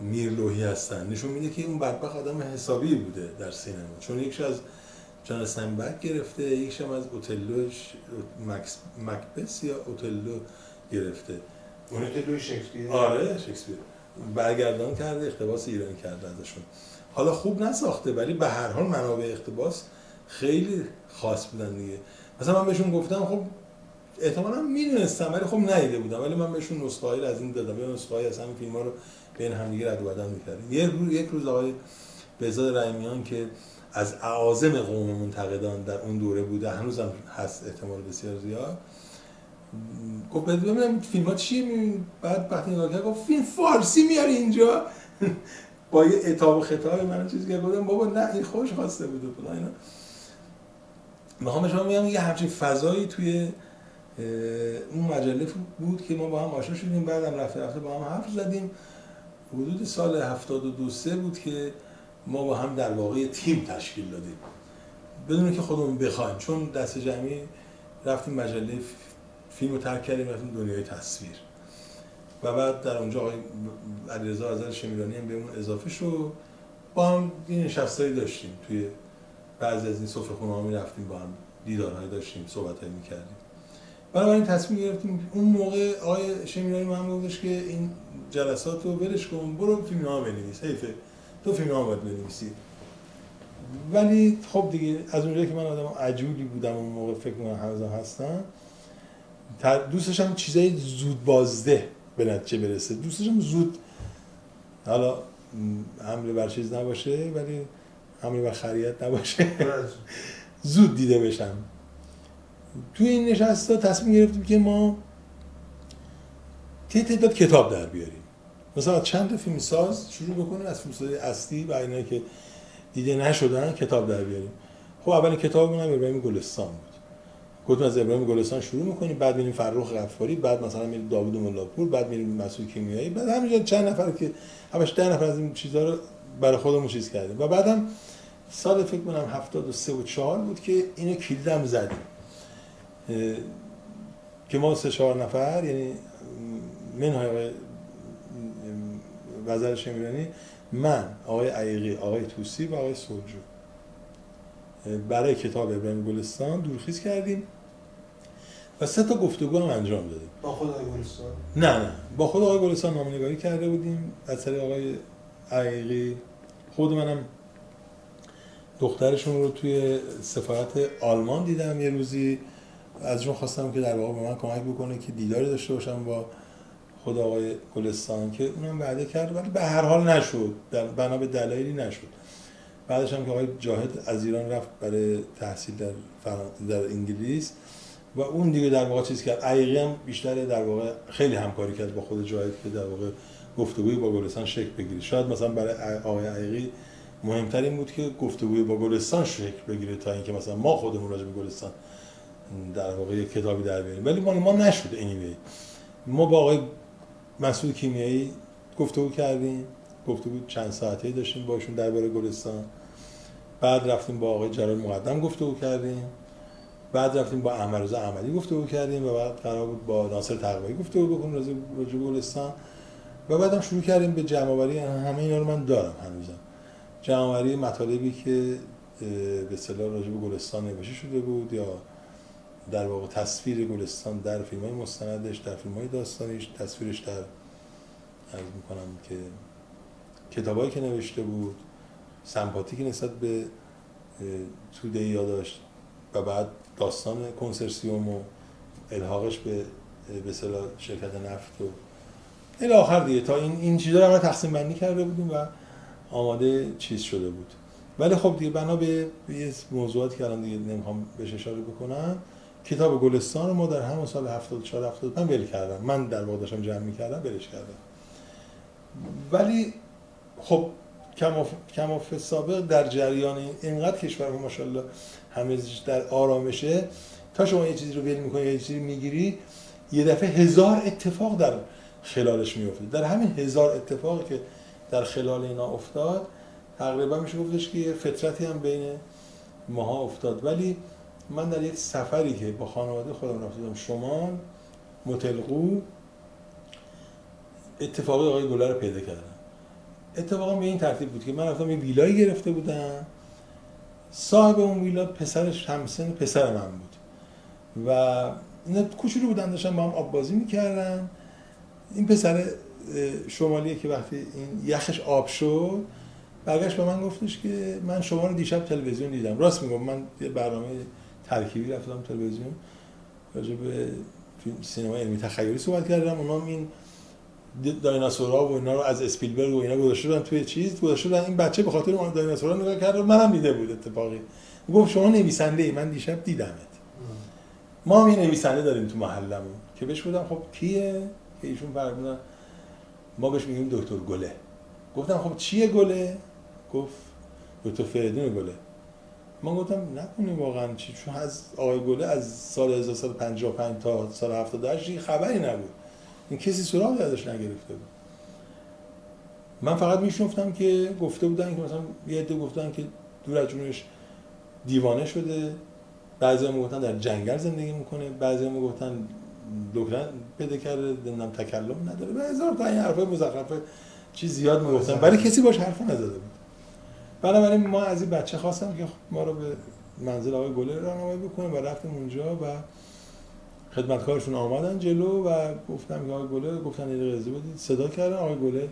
میرلوهی هستن. نشون میده که اون بدبخت آدم حسابی بوده در سینما. چون یکش از جان سنبک گرفته یکش هم از اوتلو مکبس یا اوتلو گرفته. اون اوتلو شکسپیر؟ آره شکسپیر. برگردان کرده اقتباس ایرانی کرده ازشون. حالا خوب نساخته ولی به هر حال منابع اقتباس خیلی خاص بودن دیگه. مثلا من بهشون گفتم خب احتمالا می‌دونستم ولی خب ندیده بودم. ولی من بهشون نسخه از این دادم. یا نسخه از همین فیلم ها رو بین همدیگه رد و بدل می‌کردیم روز یک روز آقای بهزاد رحیمیان که از اعاظم قوم منتقدان در اون دوره بوده هنوزم هست احتمال بسیار زیاد. گفت ببینم فیلم ها چیه؟ بعد وقتی نگاه کرد فیلم فارسی میاری اینجا؟ با یه اتاب و خطاب من چیزی که گفتم بابا نه این خوش خواسته بود و اینا. می‌خوام شما میگم یه همچین فضایی توی اون مجله بود که ما با هم آشنا شدیم. بعدم رفته رفته با هم حرف زدیم. حدود سال 72 سه بود که ما با هم در واقع تیم تشکیل دادیم. بدون که خودمون بخوایم چون دست جمعی رفتیم مجله فیلم رو ترک کردیم رفتیم دنیای تصویر. و بعد در اونجا آقای علیرضا ازل شمیرانی هم بهمون اضافه شد. با هم این نشستایی داشتیم. توی بعضی از این صفحه خونه ها رفتیم با هم دیدارهایی داشتیم صحبت می کردیم این تصمیم گرفتیم اون موقع آقای شمیرانی هم گفتش که این جلسات رو ولش کن برو فیلم ها بنویس. حیفه. تو فیلم ها باید بنویسی. ولی خب دیگه از اونجایی که من آدم عجولی بودم اون موقع فکر کنم هنوز هستم دوستش هم چیزای زود بازده به نتیجه برسه. دوستش هم زود حالا حمله بر چیز نباشه ولی حمله بر خریت نباشه. زود دیده بشم. توی این نشست ها تصمیم گرفتیم که ما یه تعداد کتاب در بیاریم. مثلا چند تا فیلم ساز شروع بکنیم از فیلم اصلی و اینایی که دیده نشدن کتاب در بیاریم. خب اول کتاب هم ابراهیم گلستان. بود گفتم از ابراهیم گلستان شروع می‌کنیم بعد میریم فرخ غفاری بعد مثلا میریم داوود ملاپور بعد میریم مسعود کیمیایی بعد همینجا چند نفر که همش ده نفر از این چیزا رو برای خودمون چیز کردیم. و بعدم سال فکر کنم 73 و 4 بود که اینو کلیدم زدیم. که ما سه چهار نفر یعنی منهای وزیر شمیرانی من آقای عیقی آقای توسی و آقای سوجو برای کتاب ابراهیم گلستان دورخیز کردیم و سه تا گفتگو هم انجام دادیم. با خود آقای گلستان؟ نه نه. با خود آقای گلستان نامنگاری کرده بودیم. از طریق آقای عیقی خود منم دخترشون رو توی سفارت آلمان دیدم یه روزی. ازشون خواستم که در واقع به من کمک بکنه که دیداری داشته باشم با خود آقای گلستان که اونم وعده کرد ولی به هر حال نشد. بنا به دلایلی نشد. بعدش هم که آقای جاهد از ایران رفت برای تحصیل در در انگلیس و اون دیگه در واقع چیز کرد. عیقی هم بیشتر در واقع خیلی همکاری کرد با خود جاهد که در واقع گفتگوی با گلستان شکل بگیره. شاید مثلا برای آقای عیقی مهمتر این بود که گفتگوی با گلستان شکل بگیره تا اینکه مثلا ما خودمون راجع به گلستان در واقع یک کتابی در بیاریم. ولی مال ما نشد اینی ما با آقای مسعود کیمیایی گفتگو کردیم. گفتگو چند ساعته داشتیم باشون درباره گلستان. بعد رفتیم با آقای جلال مقدم گفتگو کردیم. بعد رفتیم با احمد رضا احمدی گفتگو کردیم و بعد قرار بود با ناصر تقوایی گفتگو بکنیم راجع به گلستان. و بعدم شروع کردیم به جمع آوری. همه اینا رو من دارم هنوزم. جمع آوری مطالبی که به اصطلاح راجع به گلستان نوشته شده بود یا در واقع تصویر گلستان در فیلم های مستندش در فیلم های داستانیش تصویرش در عرض می‌کنم که کتابایی که نوشته بود. سمپاتیک نسبت به توده یا داشت و بعد داستان کنسرسیوم و الحاقش به به شرکت نفت و الی آخر دیگه. تا این این چیزا رو تقسیم بندی کرده بودیم و آماده چیز شده بود. ولی خب دیگه بنا به یه موضوعاتی که الان دیگه نمی‌خوام بهش اشاره بکنم کتاب گلستان رو ما در همون سال 74 75 ول کردم. من در واقع داشتم جمع می‌کردم ولش کردم. ولی خب کماف سابق در جریان این- اینقدر کشور ماشاءالله همه چیز در آرامشه. تا شما یه چیزی رو ول می‌کنی یه چیزی می‌گیری یه دفعه هزار اتفاق در خلالش میفته در همین هزار اتفاقی که در خلال اینا افتاد تقریبا میشه گفتش که یه فطرتی هم بین ماها افتاد. ولی من در یک سفری که با خانواده خودم رفته بودم شمال متلقو اتفاقی آقای گله رو پیدا کردم. اتفاقا به این ترتیب بود که من رفتم یه ویلایی گرفته بودم. صاحب اون ویلا پسرش همسن پسر من بود. و اینا کوچولو بودن داشتن با هم آب بازی می‌کردن. این پسر شمالیه که وقتی این یخش آب شد برگشت به من گفتش که من شما رو دیشب تلویزیون دیدم. راست میگم من یه برنامه ترکیبی رفتم تلویزیون. راجع به فیلم سینما علمی تخیلی صحبت کردم. اونا این دایناسورها و اینا رو از اسپیلبرگ و اینا گذاشته بودن توی چیز گذاشته بودن این بچه به خاطر اون دایناسورها نگاه کرد منم دیده بود اتفاقی. گفت شما نویسنده ای من دیشب دیدمت. ما هم یه نویسنده داریم تو محلمون که بهش بودم خب کیه؟ که ایشون فرمودن ما بهش میگیم دکتر گله. گفتم خب چیه گله؟ گفت دکتر فریدون گله. من گفتم نکنیم واقعا چی چون از آقای گله از سال 1355 تا سال 78 هیچ خبری نبود. این کسی سراغی ازش نگرفته بود. من فقط میشنفتم که گفته بودن که مثلا یه عده گفتن که دور از جونش دیوانه شده. بعضی هم گفتن در جنگل زندگی می‌کنه. بعضی هم گفتن دکتر پیدا کرده نمی‌دونم تکلم نداره. و هزار تا این حرفای مزخرف چیز زیاد می‌گفتن. ولی کسی باش حرف نزده بود. بنابراین ما از این بچه خواستم که ما رو به منزل آقای گله راهنمایی بکنه و رفتیم اونجا و خدمتکارشون آمدن جلو و گفتم که آقای گله گفتن یه اجازه بدید. صدا کردن. آقای گله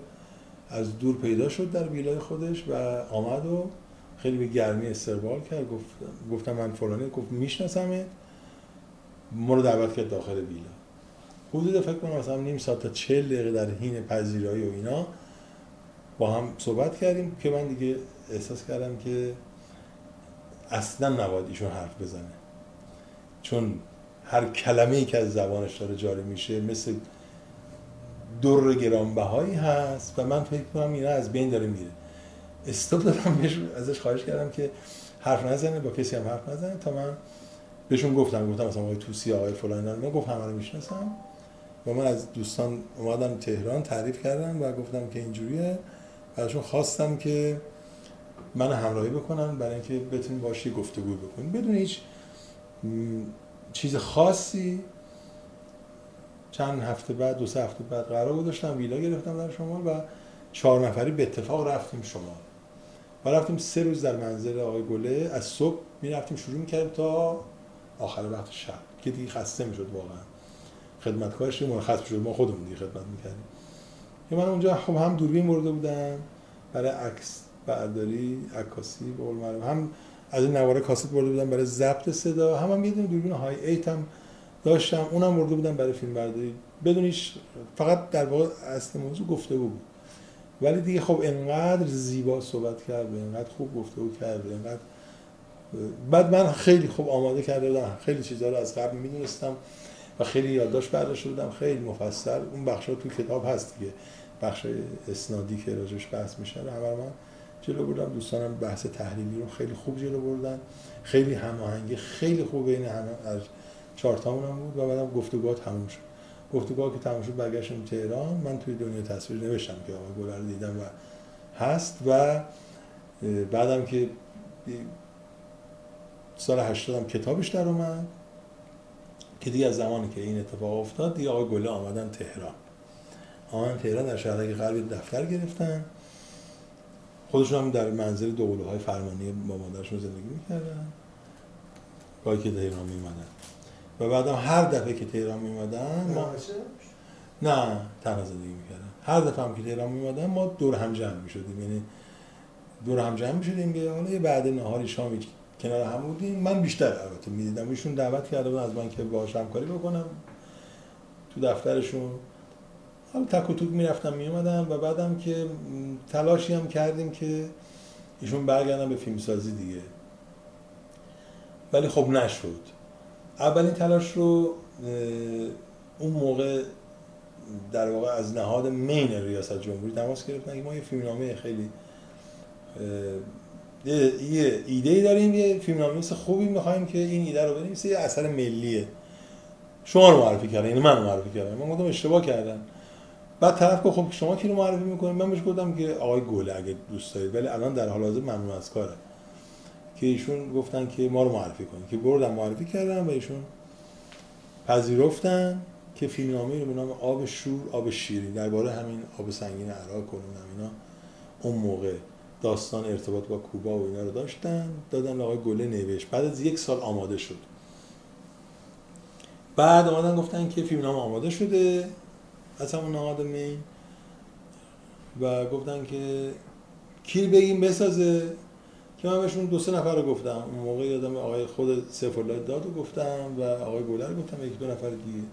از دور پیدا شد در ویلای خودش و آمد و خیلی به گرمی استقبال کرد. گفت گفتم من فلانی. گفت میشناسمت؟ ما رو دعوت کرد داخل ویلا. حدود فکر کنم مثلا نیم ساعت تا 40 دقیقه در حین پذیرایی و اینا با هم صحبت کردیم که من دیگه احساس کردم که اصلا نباید ایشون حرف بزنه. چون هر کلمه ای که از زبانش داره جاری میشه مثل در گرانبهایی هست و من فکر کنم اینا از بین داره میره. استوب دادم بهش ازش خواهش کردم که حرف نزنه با کسی هم حرف نزنه. تا من بهشون گفتم گفتم مثلا آقای توسی آقای فلان من گفت همه می‌شناسم. و من از دوستان اومدم تهران تعریف کردم و گفتم که اینجوریه. ازشون خواستم که من همراهی بکنن برای اینکه بتونیم باشی گفتگو بکنیم بدون هیچ چیز خاصی چند هفته بعد دو سه هفته بعد قرار گذاشتم ویلا گرفتم در شمال و چهار نفری به اتفاق رفتیم شمال. و رفتیم سه روز در منزل آقای گله. از صبح می رفتیم شروع می‌کردیم تا آخر وقت شب که دیگه خسته می‌شد واقعا. خدمتکارش مرخص می‌شد ما خودمون دیگه خدمت می‌کردیم. که من اونجا خب هم دوربین برده بودم برای عکس برداری عکاسی به هم از این نوار کاست برده بودم برای ضبط صدا. هم هم یه دوربین های ایت هم داشتم. اونم برده بودم برای فیلم برداری. بدون هیچ فقط در واقع اصل موضوع گفتگو بود. ولی دیگه خب انقدر زیبا صحبت کرد انقدر خوب گفتگو کرد انقدر بعد من خیلی خوب آماده کرده بودم. خیلی چیزها رو از قبل می‌دونستم و خیلی یادداشت برداشته بودم. خیلی مفصل. اون بخشا تو کتاب هست دیگه. بخش اسنادی که راجش بحث میشه رو همه من جلو بردم. دوستانم بحث تحلیلی رو خیلی خوب جلو بردن. خیلی هماهنگی خیلی خوب بین همه از چهارتامون هم بود و بعدم گفتگوها تموم شد. گفتگوها که تموم شد برگشتم تهران. من توی دنیا تصویر نوشتم که آقای گلر رو دیدم و هست و بعدم که سال 80 هم کتابش در اومد که دیگه از زمانی که این اتفاق افتاد دیگه آقای گله آمدن تهران. آمدن تهران در شهرک غربی دفتر گرفتن. خودشون هم در منزل دوله های فرمانی با مادرشون زندگی می‌کردن. گاهی که تهران میمدن و بعدم هر دفعه که تهران میمدن ما نه تنها زندگی می‌کردن. هر دفعه هم که تهران میمدن ما دور هم جمع می‌شدیم. یعنی دور هم جمع می‌شدیم که حالا یه بعد نهار شامی کنار هم بودیم. من بیشتر البته می‌دیدم. ایشون دعوت کرده بودن از من که باهاش همکاری بکنم. تو دفترشون حالا تک و توک می‌رفتم میومدم و بعدم که تلاشی هم کردیم که ایشون برگردن به فیلمسازی دیگه. ولی خب نشد. اولین تلاش رو اون موقع در واقع از نهاد مین ریاست جمهوری تماس گرفتن که ما یه فیلمنامه خیلی یه ایده ای داریم یه فیلمنامه خوبی می‌خوایم که این ایده رو بنویسه یه اثر ملیه. شما رو معرفی کردن یعنی من معرفی کردم من گفتم اشتباه کردن. بعد طرف گفت خب شما کی رو معرفی می‌کنید من بهش گفتم که آقای گله اگه دوست دارید ولی الان در حال حاضر ممنوع از کاره. که ایشون گفتن که ما رو معرفی کنید که بردم معرفی کردم و ایشون پذیرفتن که فیلمنامه رو به نام آب شور آب شیرین. درباره همین آب سنگین عراق کنون اینا. اون موقع داستان ارتباط با کوبا و اینا رو داشتن. دادن آقای گله نوشت. بعد از یک سال آماده شد. بعد آمدن گفتن که فیلمنامه آماده شده. از همون نهاد مین و گفتن که کی بگیم بسازه که من بهشون دو سه نفر رو گفتم. اون موقع یادم آقای خود سیف الله داد رو گفتم و آقای گله رو گفتم یک دو نفر دیگه.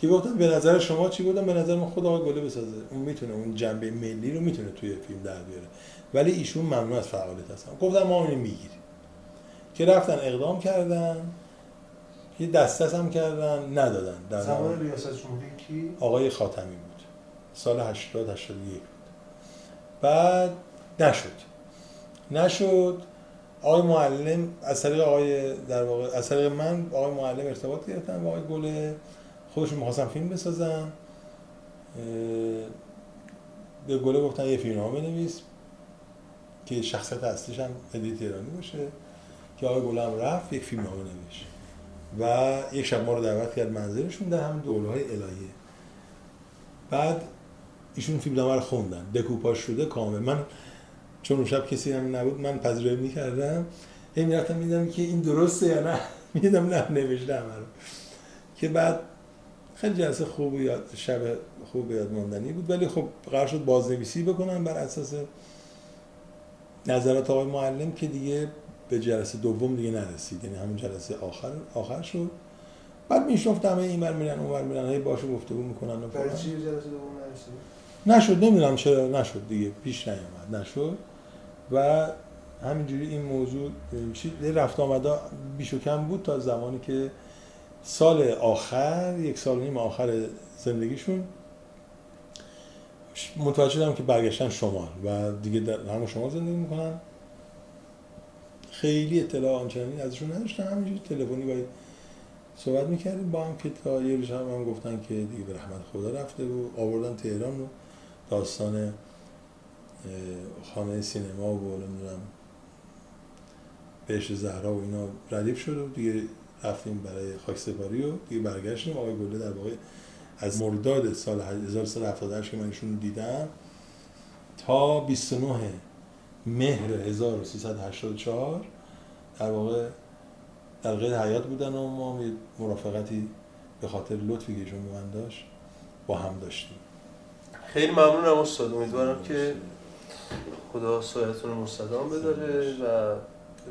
که گفتم به نظر شما چی بودم به نظر من خود آقای گله بسازه. اون می‌تونه اون جنبه ملی رو می‌تونه توی فیلم در بیاره. ولی ایشون ممنوع از فعالیت هستن. گفتم ما اون می‌گیریم. که رفتن اقدام کردن. یه دست هم کردن ندادن. در زمان ریاست جمهوری کی؟ آقای خاتمی بود. سال 80 81 بود. بعد نشد. نشد. آقای معلم از طریق آقای در واقع از طریق من آقای معلم ارتباط گرفتن با آقای گله خودشون می‌خواستن فیلم بسازن. به گله گفتن یه فیلم بنویس که شخصیت اصلیش هم ادی تهرانی باشه. که آقای گله هم رفت یک فیلم نامه نوشت و یک شب ما رو دعوت کرد منزلشون در همین دوله های الهیه. بعد ایشون فیلم رو خوندن. دکوپاش شده کامل. من چون اون شب کسی هم نبود من پذیرایی می‌کردم. هی می‌رفتم میدم که این درسته یا نه؟ میدم نه نوشته همه که بعد خیلی جلسه خوب یاد شب خوب یاد ماندنی بود. ولی خب قرار شد بازنویسی بکنم بر اساس نظرات آقای معلم که دیگه به جلسه دوم دیگه نرسید. یعنی همون جلسه آخر آخر شد. بعد میشنفت همه این بر میرن اون بر میرن. هی باشو گفتگو می‌کنن و برای چی جلسه دوم نرسید؟ نشد نمی‌دونم چرا نشد دیگه. پیش نیامد نشد. و همینجوری این موضوع چی؟ رفت آمده بیش و کم بود تا زمانی که سال آخر یک سال نیم آخر زندگیشون متوجه شدم که برگشتن شمال و دیگه در همون شمال زندگی می‌کنن. خیلی اطلاع آنچنانی ازشون نداشتن همینجوری تلفنی باید صحبت می‌کردیم. با هم که تا یه روز هم, هم گفتن که دیگه به رحمت خدا رفته و آوردن تهران رو داستان خانه سینما و نمی‌دونم بهش زهرا و اینا ردیف شد و دیگه رفتیم برای خاک سپاری و دیگه برگشتیم. آقای گله در واقع از مرداد سال 1378 که من ایشون دیدم تا 29 مهر 1384 در واقع در قید حیات بودن و ما مرافقتی به خاطر لطفی که ایشون من داشت با هم داشتیم. خیلی ممنونم استاد. امیدوارم که خدا سایتون مستدام بداره و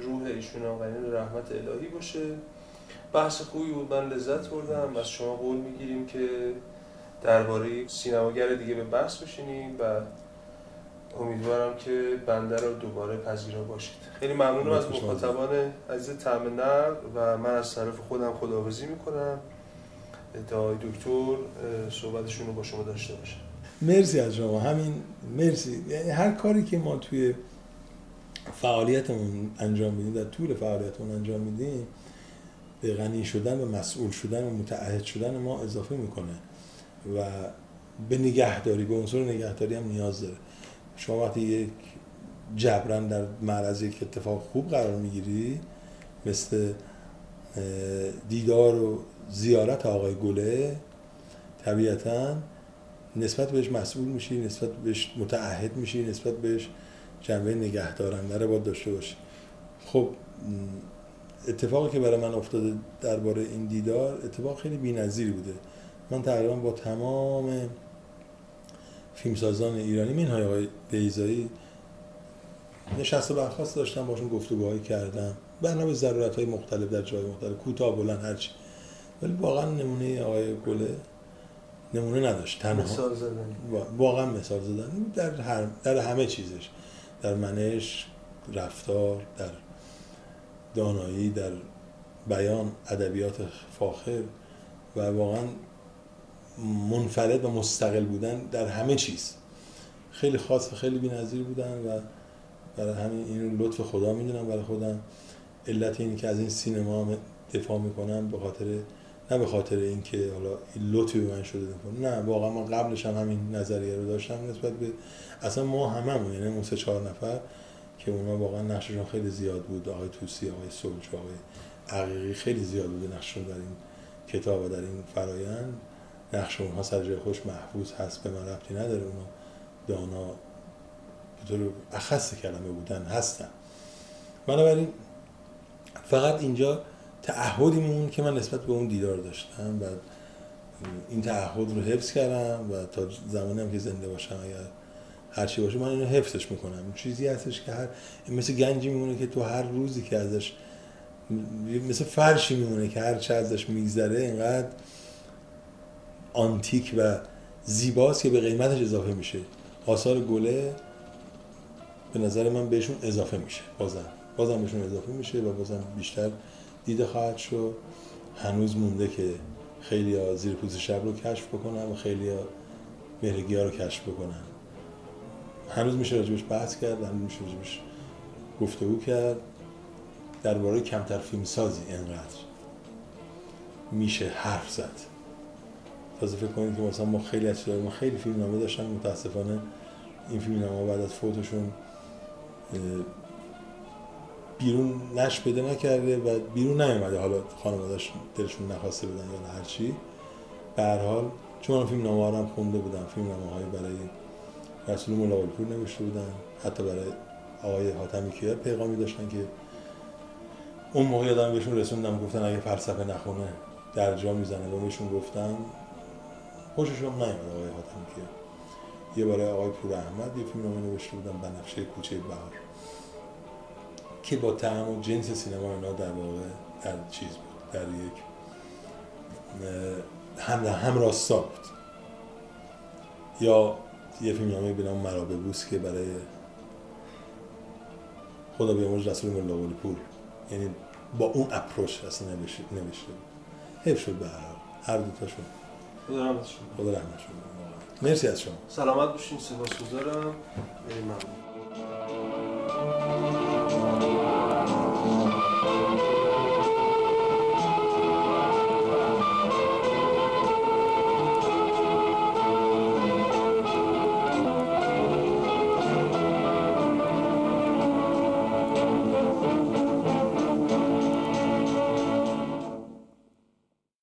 روح ایشون هم غنی رحمت الهی باشه. بحث خوبی بود. من لذت بردم. از شما قول می‌گیریم که درباره سینماگر دیگه به بحث بشینیم و امیدوارم که بنده رو دوباره پذیرا باشید. خیلی ممنونم از مخاطبان عزیز تعم و من از طرف خودم خداحافظی می‌کنم. تا دکتر صحبتشون رو با شما داشته باشم. مرسی از شما. همین مرسی. یعنی هر کاری که ما توی فعالیتمون انجام میدیم در طول فعالیتمون انجام میدیم به غنی شدن و مسئول شدن و متعهد شدن ما اضافه می‌کنه و به نگهداری به عنصر نگهداری هم نیاز داره. شما وقتی یک جبران در معرض یک اتفاق خوب قرار می‌گیری مثل دیدار و زیارت آقای گله طبیعتا نسبت بهش مسئول میشی نسبت بهش متعهد میشی نسبت بهش جنبه نگهدارنده رو باید داشته باشی. خب اتفاقی که برای من افتاده درباره این دیدار اتفاق خیلی بی‌نظیری بوده. من تقریبا با تمام فیلمسازان ایرانی منهای آقای بیزایی نشست و برخواست داشتم باشون گفتگوهایی کردم. بنا به ضرورت های مختلف در جای مختلف. کوتاه بلند هرچی ولی واقعا نمونه آقای گله نمونه نداشت. تنها. مثال زدن واقعا مثال زدن در, هر در همه چیزش. در منش رفتار در دانایی در بیان ادبیات فاخر. و واقعا منفرد و مستقل بودن در همه چیز. خیلی خاص و خیلی بی‌نظیر بودن و برای همین این لطف خدا می‌دونم برای خودم. علت اینی که از این سینما دفاع می‌کنم به خاطر نه به خاطر اینکه حالا این لطفی به من شده نه واقعا من قبلش هم همین نظریه رو داشتم نسبت به اصلا ما هممون یعنی اون سه چهار نفر که اونا واقعا نقششون خیلی زیاد بود. آقای توسی آقای سلج آقای عقیقی خیلی زیاد بوده نقششون در این کتاب و در این فرایند. نقش اونها سر جای خوش محفوظ هست به من ربطی نداره اونا دانا به طور اخص کلمه بودن هستن. بنابراین فقط اینجا تعهدی میمون که من نسبت به اون دیدار داشتم و این تعهد رو حفظ کردم و تا زمانی هم که زنده باشم اگر هر چی باشه من اینو حفظش می‌کنم. چیزی هستش که هر مثل گنجی میمونه که تو هر روزی که ازش مثل فرشی میمونه که هر چه ازش میگذره اینقدر آنتیک و زیباست که به قیمتش اضافه میشه. آثار گله به نظر من بهشون اضافه میشه. بازم. بازم بهشون اضافه میشه و بازم بیشتر دیده خواهد شد. هنوز مونده که خیلی ها زیر پوست شب رو کشف بکنن و خیلی ها مهرگی ها رو کشف بکنن. هنوز میشه راجبش بحث کرد هنوز میشه راجبش گفتگو کرد. درباره کمتر فیلم سازی اینقدر میشه حرف زد. تازه فکر کنید که مثلا ما خیلی از ما خیلی فیلم نامه داشتن متاسفانه این فیلم نامه بعد از فوتشون بیرون نش پیدا نکرده و بیرون نیومده. حالا خانواده‌اش دلشون نخواسته بودن یا هر چی. به هر حال چون فیلم نامه هم خونده بودم فیلم نامه های برای رسول ملاقلپور نوشته بودن حتی برای آقای حاتمی کیا پیغامی داشتن که اون موقع یادم بهشون رسوندم گفتن اگه فلسفه نخونه در جا می‌زنه. و بهشون گفتم خوششون نیومد آقای حاتمی کیا یه برای آقای پور احمد یه فیلم نوشته بودم بنفشه کوچه بهار که با تعم و جنس سینما اینا در واقع در چیز بود در یک هم هم راستا بود. یا یه فیلم نامه به نام مرابه بوس که برای خدا بیامرز رسول ملا پور یعنی با اون اپروچ اصلا نوشته نوشته حیف شد به هر هر دو تاشون. خدا رحمت شما خدا رحمت شما مرسی از شما. سلامت باشین سپاسگزارم ممنون.